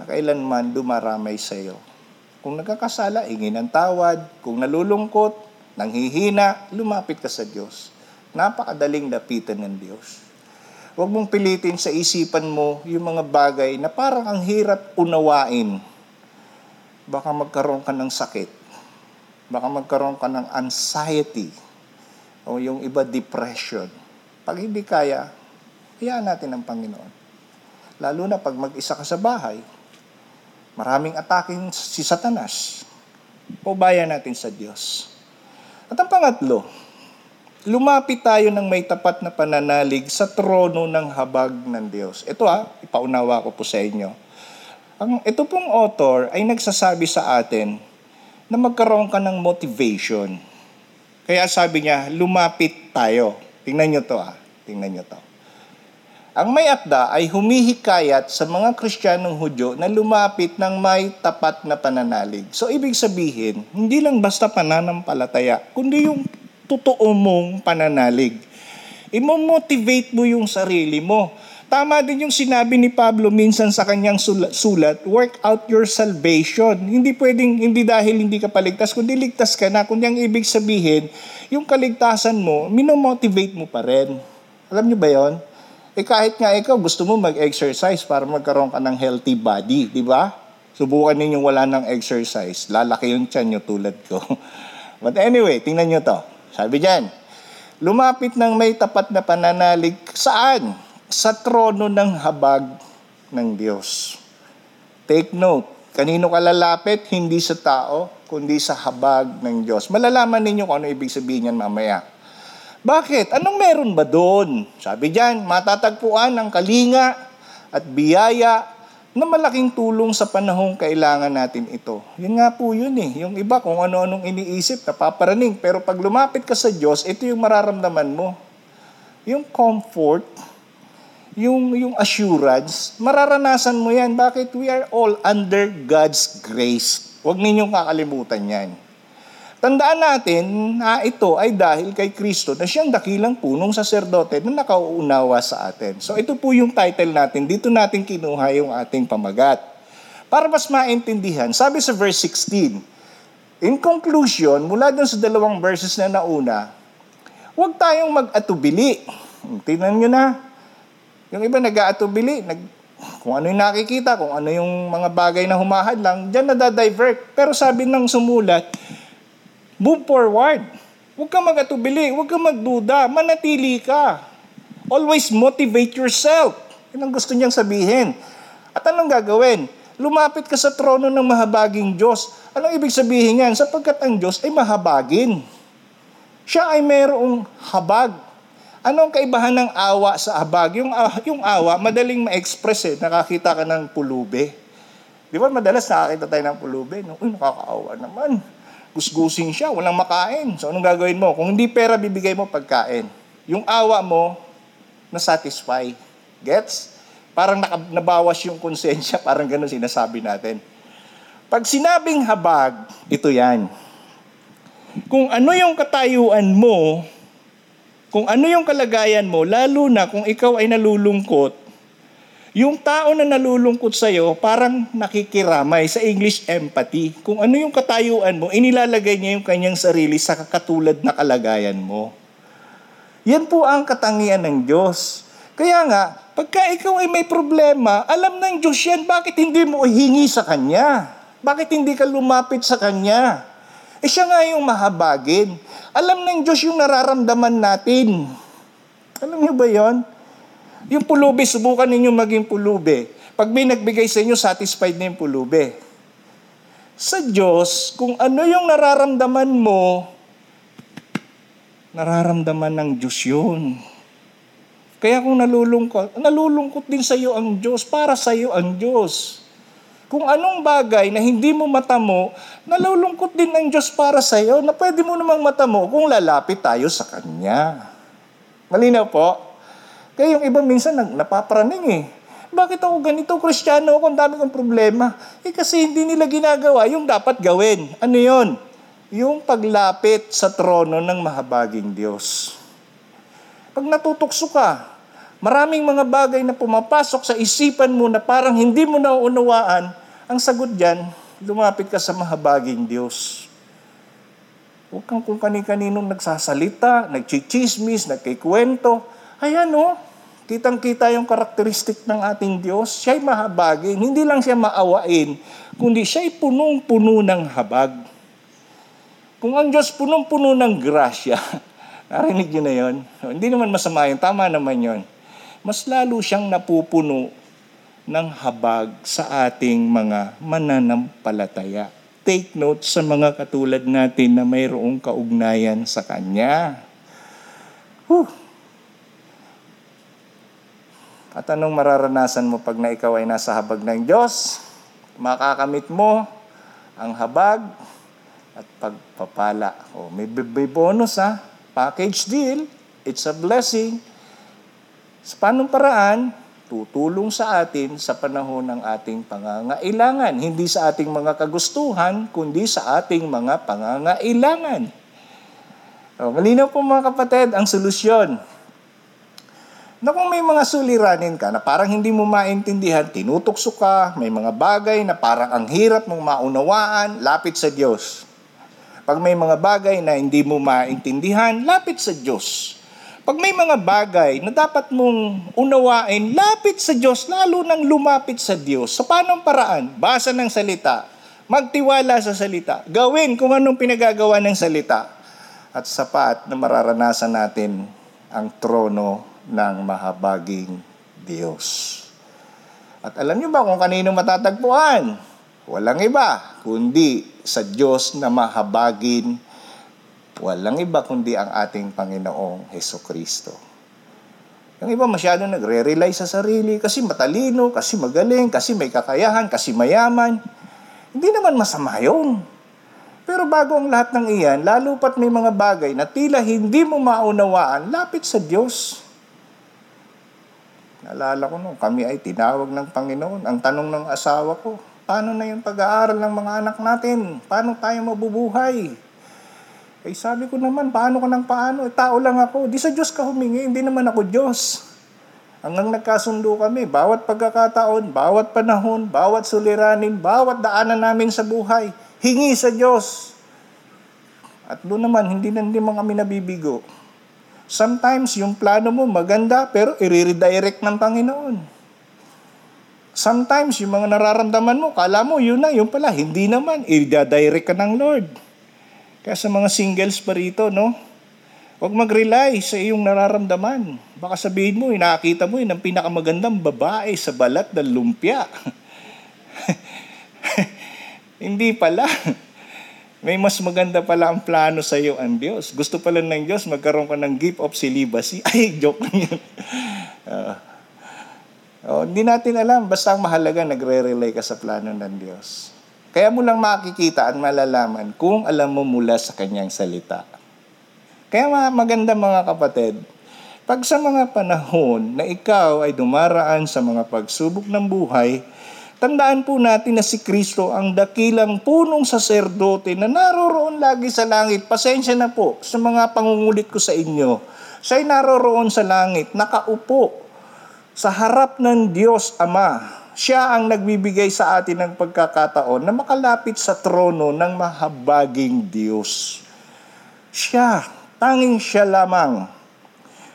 na kailanman dumaramay sa iyo. Kung nagkakasala, ingin ng tawad. Kung nalulungkot, nanghihina, lumapit ka sa Diyos. Napakadaling lapitan ng Diyos. Huwag mong pilitin sa isipan mo yung mga bagay na parang ang hirap unawain. Baka magkaroon ka ng sakit. Baka magkaroon ka ng anxiety. O yung iba depression. Pag hindi kaya, hayaan natin ang Panginoon. Lalo na pag mag-isa ka sa bahay, Maraming ataking si Satanas. Paubaya natin sa Diyos. At ang pangatlo, lumapit tayo ng may tapat na pananalig sa trono ng habag ng Diyos. Ito ha, ipaunawa ko po sa inyo. Ang, ito pong author ay nagsasabi sa atin na magkaroon ka ng motivation. Kaya sabi niya, lumapit tayo. Tingnan nyo to ha. Tingnan nyo to. Ang may akda ay humihikayat sa mga Kristiyanong Hudyo na lumapit ng may tapat na pananalig. So ibig sabihin, hindi lang basta pananampalataya, kundi yung totoo mong pananalig. Imo-motivate mo yung sarili mo. Tama din yung sinabi ni Pablo minsan sa kanyang sulat, work out your salvation. Hindi pwedeng, hindi dahil hindi ka paligtas, kundi ligtas ka na. Kundi ang ibig sabihin, yung kaligtasan mo, minomotivate mo pa rin. Alam niyo ba yon? Eh kahit nga ikaw gusto mo mag-exercise para magkaroon ka ng healthy body, di ba? Subukan ninyo wala ng exercise. Lalaki yung tiyan nyo tulad ko. But anyway, tingnan nyo to. Sabi diyan, lumapit ng may tapat na pananalig saan? Sa trono ng habag ng Diyos. Take note, kanino ka lalapit? Hindi sa tao, kundi sa habag ng Diyos. Malalaman ninyo kung ano ibig sabihin yan mamaya. Bakit? Anong meron ba doon? Sabi diyan, matatagpuan ang kalinga at biyaya na malaking tulong sa panahong kailangan natin ito. Yun nga po yun eh. Yung iba kung ano-anong iniisip, napaparaning. Pero pag lumapit ka sa Diyos, ito yung mararamdaman mo. Yung comfort, yung, yung assurance, mararanasan mo yan. Bakit? We are all under God's grace. Huwag ninyong kakalimutan yan. Tandaan natin na ito ay dahil kay Kristo na siyang dakilang punong saserdote na nakauunawa sa atin. So ito po yung title natin. Dito natin kinuha yung ating pamagat. Para mas maintindihan, sabi sa verse 16, In conclusion, mula dun sa dalawang verses na nauna, huwag tayong mag-atubili. Tingnan nyo na. Yung iba nag-aatubili, nag, kung ano yung nakikita, kung ano yung mga bagay na humahad lang, dyan na-divert. Pero sabi ng sumulat, Move forward. Huwag kang mag-atubili, huwag kang magduda, manatili ka. Always motivate yourself. Yan ang gusto niyang sabihin. At anong gagawin? Lumapit ka sa trono ng mahabaging Diyos. Anong ibig sabihin yan? Sapagkat ang Diyos ay mahabagin. Siya ay mayroong habag. Anong kaibahan ng awa sa habag? Yung, uh, yung awa, madaling ma-express eh. Nakakita ka ng pulube. Di ba madalas nakakita tayo ng pulube? No? Uy, nakakaawa naman gusgusin siya, walang makain. So anong gagawin mo? Kung hindi pera, bibigay mo pagkain. Yung awa mo, na-satisfy. Gets? Parang nabawas yung konsensya, parang ganun sinasabi natin. Pag sinabing habag, ito yan. Kung ano yung katayuan mo, kung ano yung kalagayan mo, lalo na kung ikaw ay nalulungkot, yung tao na nalulungkot sa'yo, parang nakikiramay sa English empathy. Kung ano yung katayuan mo, inilalagay niya yung kanyang sarili sa kakatulad na kalagayan mo. Yan po ang katangian ng Diyos. Kaya nga, pagka ikaw ay may problema, alam ng Diyos yan, bakit hindi mo hingi sa Kanya? Bakit hindi ka lumapit sa Kanya? Eh siya nga yung mahabagin. Alam ng Diyos yung nararamdaman natin. Alam niyo ba yon? Yung pulubi, subukan ninyo maging pulubi. Pag may nagbigay sa inyo, satisfied na yung pulubi. Sa Diyos, kung ano yung nararamdaman mo, nararamdaman ng Diyos yun. Kaya kung nalulungkot, nalulungkot din sa iyo ang Diyos, para sa iyo ang Diyos. Kung anong bagay na hindi mo matamo, nalulungkot din ang Diyos para sa iyo na pwede mo namang matamo kung lalapit tayo sa Kanya. Malinaw po? Kaya yung iba minsan napapraning eh. Bakit ako ganito, kristyano ako, ang dami kong problema? Eh kasi hindi nila ginagawa yung dapat gawin. Ano yon? Yung paglapit sa trono ng mahabaging Diyos. Pag natutukso ka, maraming mga bagay na pumapasok sa isipan mo na parang hindi mo nauunawaan, ang sagot dyan, lumapit ka sa mahabaging Diyos. Huwag kang kung kani-kaninong nagsasalita, nagchichismis, nagkikwento. Ayan o, oh, kitang-kita yung karakteristik ng ating Diyos. Siya'y mahabagin. Hindi lang siya maawain, kundi siya'y punong-puno ng habag. Kung ang Diyos punong-puno ng grasya, narinig niyo na yon? Hindi naman masama yun, tama naman yon. Mas lalo siyang napupuno ng habag sa ating mga mananampalataya. Take note sa mga katulad natin na mayroong kaugnayan sa Kanya. Whew. At anong mararanasan mo pag na ikaw ay nasa habag ng Diyos? Makakamit mo ang habag at pagpapala. O, may, may bonus ha. Package deal. It's a blessing. Sa panong paraan, tutulong sa atin sa panahon ng ating pangangailangan. Hindi sa ating mga kagustuhan, kundi sa ating mga pangangailangan. O, malinaw po mga kapatid, ang solusyon na kung may mga suliranin ka na parang hindi mo maintindihan, tinutukso ka, may mga bagay na parang ang hirap mong maunawaan, lapit sa Diyos. Pag may mga bagay na hindi mo maintindihan, lapit sa Diyos. Pag may mga bagay na dapat mong unawain, lapit sa Diyos, lalo nang lumapit sa Diyos. Sa panong paraan? Basa ng salita. Magtiwala sa salita. Gawin kung anong pinagagawa ng salita. At sapat na mararanasan natin ang trono ng mahabaging Diyos. At alam niyo ba kung kanino matatagpuan? Walang iba, kundi sa Diyos na mahabagin. Walang iba kundi ang ating Panginoong Heso Kristo. Yung iba masyado nagre-rely sa sarili kasi matalino, kasi magaling, kasi may kakayahan, kasi mayaman. Hindi naman masama yun. Pero bago ang lahat ng iyan, lalo pat may mga bagay na tila hindi mo maunawaan, lapit sa Diyos. Naalala ko nung kami ay tinawag ng Panginoon. Ang tanong ng asawa ko, paano na yung pag-aaral ng mga anak natin? Paano tayo mabubuhay? Eh sabi ko naman, paano ka ng paano? Eh, tao lang ako. Di sa Diyos ka humingi, hindi naman ako Diyos. Hanggang nagkasundo kami, bawat pagkakataon, bawat panahon, bawat suliranin, bawat daanan namin sa buhay, hingi sa Diyos. At doon naman, hindi na hindi mga kami nabibigo. Sometimes yung plano mo maganda pero i-redirect ng Panginoon. Sometimes yung mga nararamdaman mo, kala mo yun na, yun pala, hindi naman, i-direct ka ng Lord. Kaya sa mga singles pa rito, no? Huwag mag-rely sa iyong nararamdaman. Baka sabihin mo, nakakita mo yun ang pinakamagandang babae sa balat ng lumpia. hindi pala. May mas maganda pala ang plano sa iyo ang Diyos. Gusto pala ng Diyos magkaroon ka ng gift of celibacy. Ay, joke lang yun. Uh, oh, hindi natin alam. Basta mahalaga, nagre-relay ka sa plano ng Diyos. Kaya mo lang makikita at malalaman kung alam mo mula sa kanyang salita. Kaya maganda mga kapatid, pag sa mga panahon na ikaw ay dumaraan sa mga pagsubok ng buhay, Tandaan po natin na si Kristo ang dakilang punong saserdote na naroroon lagi sa langit. Pasensya na po sa mga pangungulit ko sa inyo. Siya'y naroroon sa langit, nakaupo sa harap ng Diyos Ama. Siya ang nagbibigay sa atin ng pagkakataon na makalapit sa trono ng mahabaging Diyos. Siya, tanging siya lamang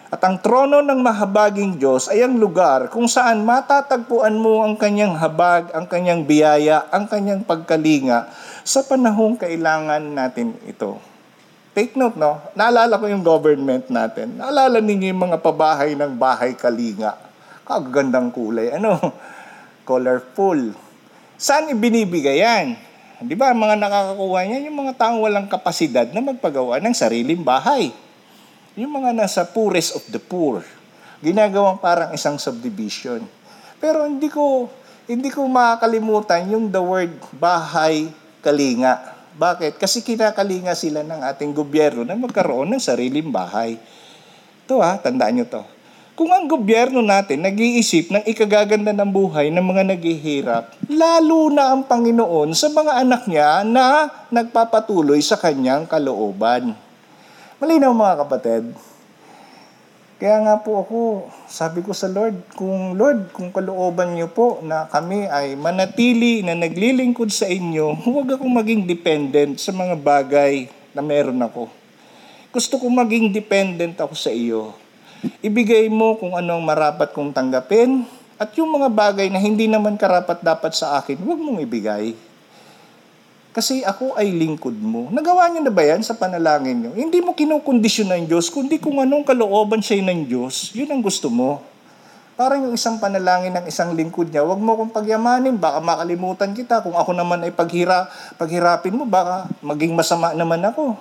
at ang trono ng mahabaging Diyos ay ang lugar kung saan matatagpuan mo ang kanyang habag, ang kanyang biyaya, ang kanyang pagkalinga sa panahong kailangan natin ito. Take note, no? Naalala ko yung government natin. Naalala ninyo yung mga pabahay ng bahay kalinga. Kagagandang kulay. Ano? Colorful. Saan ibinibigay yan? Di ba, mga nakakakuha niyan, yung mga taong walang kapasidad na magpagawa ng sariling bahay. Yung mga nasa poorest of the poor, ginagawang parang isang subdivision. Pero hindi ko hindi ko makakalimutan yung the word bahay kalinga. Bakit? Kasi kinakalinga sila ng ating gobyerno na magkaroon ng sariling bahay. Ito ha, tandaan nyo to. Kung ang gobyerno natin nag-iisip ng ikagaganda ng buhay ng mga naghihirap, lalo na ang Panginoon sa mga anak niya na nagpapatuloy sa kanyang kalooban. Malinaw mga kapatid. Kaya nga po ako, sabi ko sa Lord, kung Lord, kung kalooban niyo po na kami ay manatili na naglilingkod sa inyo, huwag akong maging dependent sa mga bagay na meron ako. Gusto ko maging dependent ako sa iyo. Ibigay mo kung ano ang marapat kong tanggapin at yung mga bagay na hindi naman karapat dapat sa akin, huwag mong ibigay. Kasi ako ay lingkod mo. Nagawa niyo na ba yan sa panalangin niyo? Hindi mo kinukondisyon ng Diyos, kundi kung anong kalooban siya ng Diyos, yun ang gusto mo. Parang yung isang panalangin ng isang lingkod niya, wag mo kong pagyamanin, baka makalimutan kita. Kung ako naman ay paghira, paghirapin mo, baka maging masama naman ako.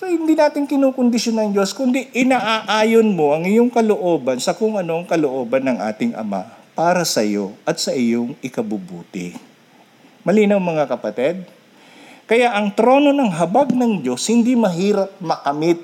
So, hindi natin kinukondisyon ng Diyos, kundi inaaayon mo ang iyong kalooban sa kung anong kalooban ng ating Ama para sa iyo at sa iyong ikabubuti. Malinaw mga kapatid? Kaya ang trono ng habag ng Diyos hindi mahirap makamit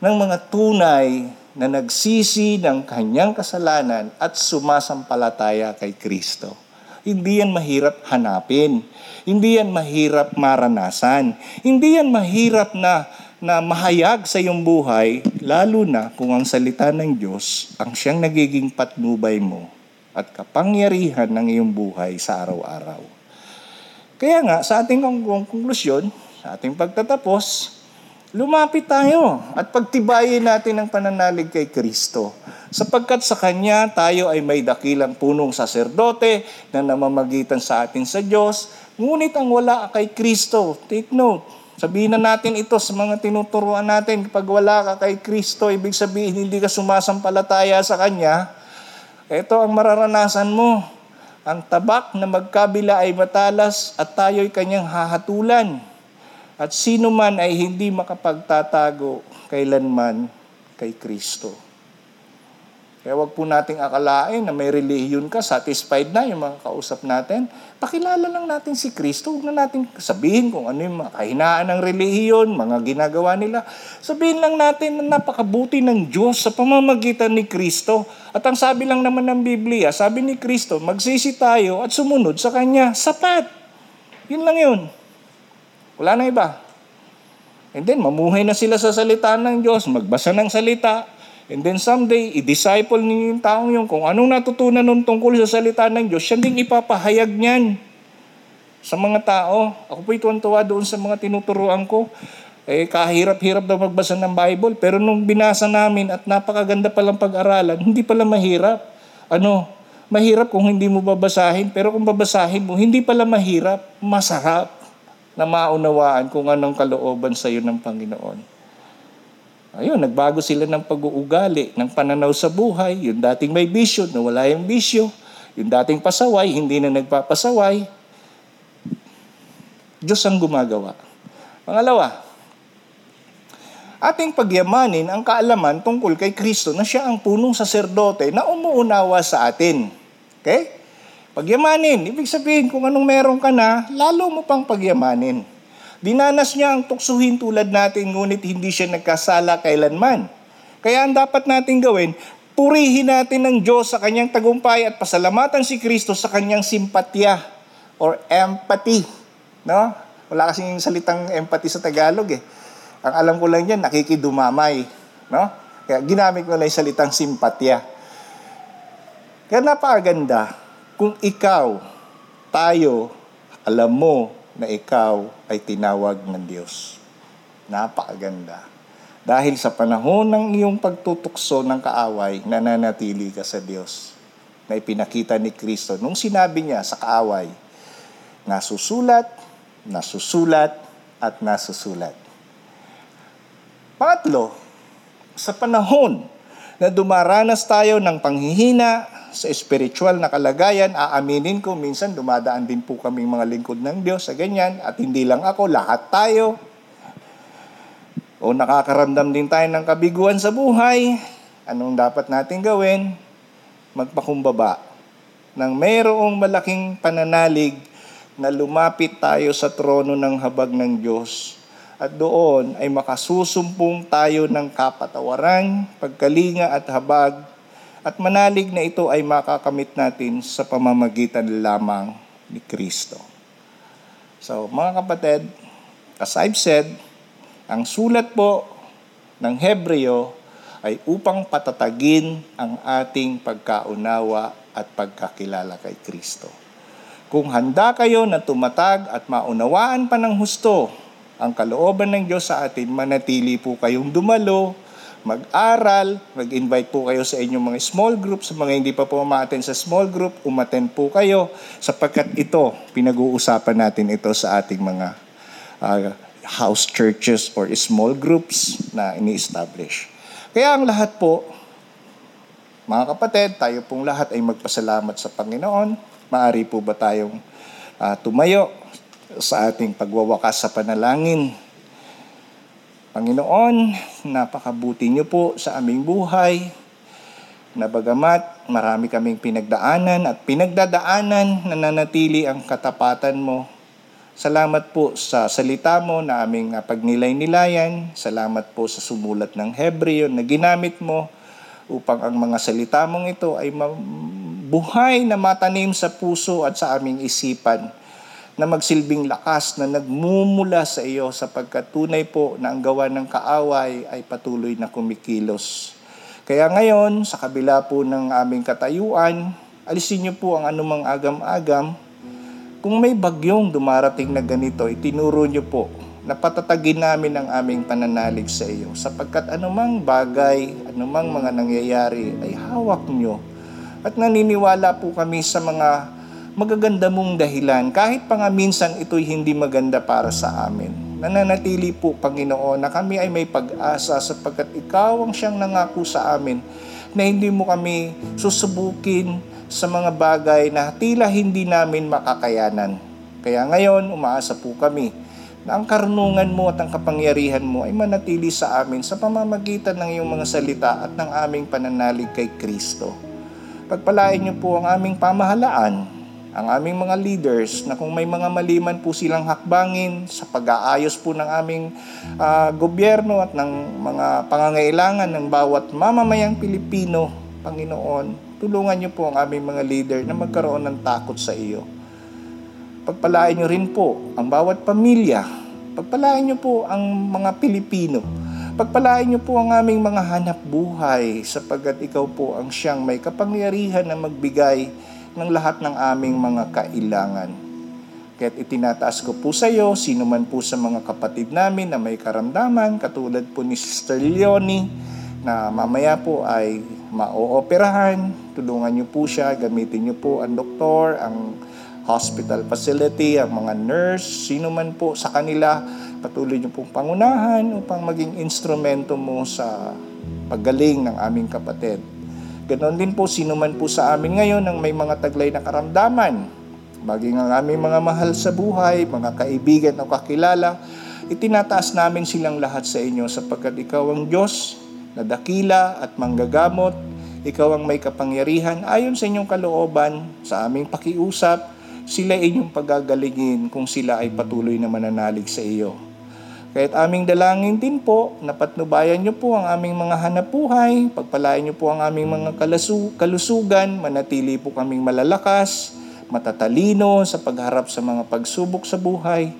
ng mga tunay na nagsisi ng kanyang kasalanan at sumasampalataya kay Kristo. Hindi yan mahirap hanapin. Hindi yan mahirap maranasan. Hindi yan mahirap na, na mahayag sa iyong buhay, lalo na kung ang salita ng Diyos ang siyang nagiging patnubay mo at kapangyarihan ng iyong buhay sa araw-araw. Kaya nga, sa ating konklusyon, sa ating pagtatapos, lumapit tayo at pagtibayin natin ang pananalig kay Kristo. Sapagkat sa Kanya tayo ay may dakilang punong saserdote na namamagitan sa atin sa Diyos. Ngunit ang wala kay Kristo, take note, sabihin na natin ito sa mga tinuturuan natin, kapag wala ka kay Kristo, ibig sabihin hindi ka sumasampalataya sa Kanya, ito ang mararanasan mo ang tabak na magkabila ay matalas at tayo'y kanyang hahatulan. At sino man ay hindi makapagtatago kailanman kay Kristo. Kaya wag po nating akalain na may relihiyon ka, satisfied na yung mga kausap natin. Pakilala lang natin si Kristo. Huwag na natin sabihin kung ano yung mga kahinaan ng relihiyon, mga ginagawa nila. Sabihin lang natin na napakabuti ng Diyos sa pamamagitan ni Kristo. At ang sabi lang naman ng Biblia, sabi ni Kristo, magsisi tayo at sumunod sa Kanya. Sapat. Yun lang yun. Wala na iba. And then, mamuhay na sila sa salita ng Diyos, magbasa ng salita, And then someday, i-disciple ninyo yung taong yun. Kung anong natutunan nun tungkol sa salita ng Diyos, siya ding ipapahayag niyan sa mga tao. Ako po'y tuwan-tuwa doon sa mga tinuturuan ko. Eh, kahirap-hirap daw magbasa ng Bible. Pero nung binasa namin at napakaganda palang pag-aralan, hindi pala mahirap. Ano, mahirap kung hindi mo babasahin. Pero kung babasahin mo, hindi pala mahirap. Masarap na maunawaan kung anong kalooban sa iyo ng Panginoon. Ayun, nagbago sila ng pag-uugali, ng pananaw sa buhay. Yung dating may bisyo, nawala yung bisyo. Yung dating pasaway, hindi na nagpapasaway. Diyos ang gumagawa. Pangalawa, ating pagyamanin ang kaalaman tungkol kay Kristo na siya ang punong saserdote na umuunawa sa atin. Okay? Pagyamanin, ibig sabihin kung anong meron ka na, lalo mo pang pagyamanin. Dinanas niya ang tuksuhin tulad natin, ngunit hindi siya nagkasala kailanman. Kaya ang dapat natin gawin, purihin natin ng Diyos sa kanyang tagumpay at pasalamatan si Kristo sa kanyang simpatya or empathy. No? Wala kasing salitang empathy sa Tagalog eh. Ang alam ko lang yan, nakikidumamay. No? Kaya ginamit ko lang yung salitang simpatya. Kaya napakaganda kung ikaw, tayo, alam mo na ikaw ay tinawag ng Diyos. Napakaganda. Dahil sa panahon ng iyong pagtutukso ng kaaway, nananatili ka sa Diyos na ipinakita ni Kristo nung sinabi niya sa kaaway, nasusulat, nasusulat, at nasusulat. Pangatlo, sa panahon na dumaranas tayo ng panghihina, sa spiritual na kalagayan, aaminin ko, minsan dumadaan din po kami mga lingkod ng Diyos sa ganyan, at hindi lang ako, lahat tayo. O nakakaramdam din tayo ng kabiguan sa buhay, anong dapat natin gawin? Magpakumbaba nang mayroong malaking pananalig na lumapit tayo sa trono ng habag ng Diyos at doon ay makasusumpong tayo ng kapatawaran, pagkalinga at habag at manalig na ito ay makakamit natin sa pamamagitan lamang ni Kristo. So, mga kapatid, as I've said, ang sulat po ng Hebreo ay upang patatagin ang ating pagkaunawa at pagkakilala kay Kristo. Kung handa kayo na tumatag at maunawaan pa ng husto ang kalooban ng Diyos sa atin, manatili po kayong dumalo mag-aral, mag-invite po kayo sa inyong mga small group. Sa mga hindi pa po umaaten sa small group, umaten po kayo sapagkat ito, pinag-uusapan natin ito sa ating mga uh, house churches or small groups na ini-establish. Kaya ang lahat po, mga kapatid, tayo pong lahat ay magpasalamat sa Panginoon. Maari po ba tayong uh, tumayo sa ating pagwawakas sa panalangin Panginoon, napakabuti niyo po sa aming buhay. Na bagamat marami kaming pinagdaanan at pinagdadaanan na nanatili ang katapatan mo. Salamat po sa salita mo na aming pagnilay-nilayan. Salamat po sa sumulat ng Hebreo na ginamit mo upang ang mga salita mong ito ay buhay na matanim sa puso at sa aming isipan na magsilbing lakas na nagmumula sa iyo sapagkat tunay po na ang gawa ng kaaway ay patuloy na kumikilos. Kaya ngayon, sa kabila po ng aming katayuan, alisin niyo po ang anumang agam-agam. Kung may bagyong dumarating na ganito, itinuro niyo po na patatagin namin ang aming pananalig sa iyo sapagkat anumang bagay, anumang mga nangyayari ay hawak niyo. At naniniwala po kami sa mga magaganda mong dahilan kahit pa nga minsan ito'y hindi maganda para sa amin. Nananatili po, Panginoon, na kami ay may pag-asa sapagkat Ikaw ang siyang nangako sa amin na hindi mo kami susubukin sa mga bagay na tila hindi namin makakayanan. Kaya ngayon, umaasa po kami na ang karunungan mo at ang kapangyarihan mo ay manatili sa amin sa pamamagitan ng iyong mga salita at ng aming pananalig kay Kristo. Pagpalain niyo po ang aming pamahalaan, ang aming mga leaders na kung may mga maliman po silang hakbangin sa pag-aayos po ng aming uh, gobyerno at ng mga pangangailangan ng bawat mamamayang Pilipino, Panginoon, tulungan niyo po ang aming mga leader na magkaroon ng takot sa iyo Pagpalain niyo rin po ang bawat pamilya. Pagpalain niyo po ang mga Pilipino. Pagpalain niyo po ang aming mga hanap buhay sapagkat ikaw po ang siyang may kapangyarihan na magbigay ng lahat ng aming mga kailangan. Kaya't itinataas ko po sa iyo, sino man po sa mga kapatid namin na may karamdaman, katulad po ni Sister Leonie, na mamaya po ay ma-ooperahan. Tulungan niyo po siya, gamitin niyo po ang doktor, ang hospital facility, ang mga nurse, sino man po sa kanila, patuloy niyo pong pangunahan upang maging instrumento mo sa paggaling ng aming kapatid. Ganon din po, sino man po sa amin ngayon ang may mga taglay na karamdaman, maging ang aming mga mahal sa buhay, mga kaibigan o kakilala, itinataas namin silang lahat sa inyo sapagkat ikaw ang Diyos na dakila at manggagamot, ikaw ang may kapangyarihan. Ayon sa inyong kalooban, sa aming pakiusap, sila inyong pagagalingin kung sila ay patuloy na mananalig sa iyo. Kahit aming dalangin din po, napatnubayan niyo po ang aming mga hanapuhay, pagpalain niyo po ang aming mga kalasu, kalusugan, manatili po kaming malalakas, matatalino sa pagharap sa mga pagsubok sa buhay,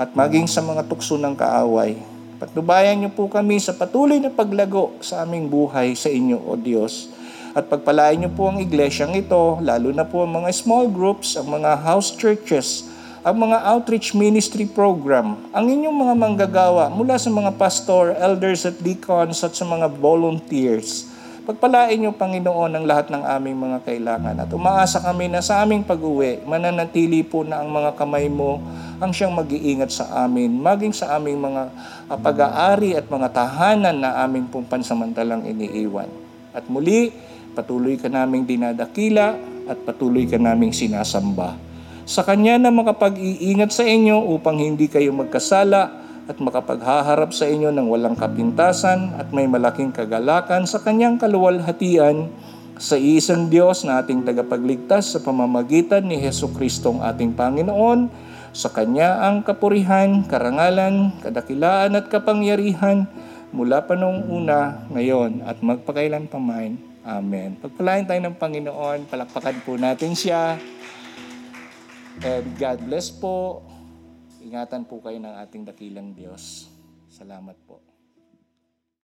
at maging sa mga tukso ng kaaway. Patnubayan niyo po kami sa patuloy na paglago sa aming buhay sa inyo, O Diyos at pagpalain niyo po ang iglesyang ito, lalo na po ang mga small groups, ang mga house churches, ang mga outreach ministry program, ang inyong mga manggagawa mula sa mga pastor, elders at deacons at sa mga volunteers. Pagpalain niyo, Panginoon, ang lahat ng aming mga kailangan. At umaasa kami na sa aming pag-uwi, mananatili po na ang mga kamay mo ang siyang mag-iingat sa amin, maging sa aming mga pag-aari at mga tahanan na aming pong pansamantalang iniiwan. At muli, Patuloy ka naming dinadakila at patuloy ka naming sinasamba. Sa Kanya na makapag-iingat sa inyo upang hindi kayo magkasala at makapaghaharap sa inyo ng walang kapintasan at may malaking kagalakan sa Kanyang kaluwalhatian sa isang Diyos na ating tagapagligtas sa pamamagitan ni Heso Kristong ating Panginoon, sa Kanya ang kapurihan, karangalan, kadakilaan at kapangyarihan mula pa noong una, ngayon at magpakailan pamain. Amen. Pagpalain tayo ng Panginoon, palakpakan po natin siya. And God bless po. Ingatan po kayo ng ating dakilang Diyos. Salamat.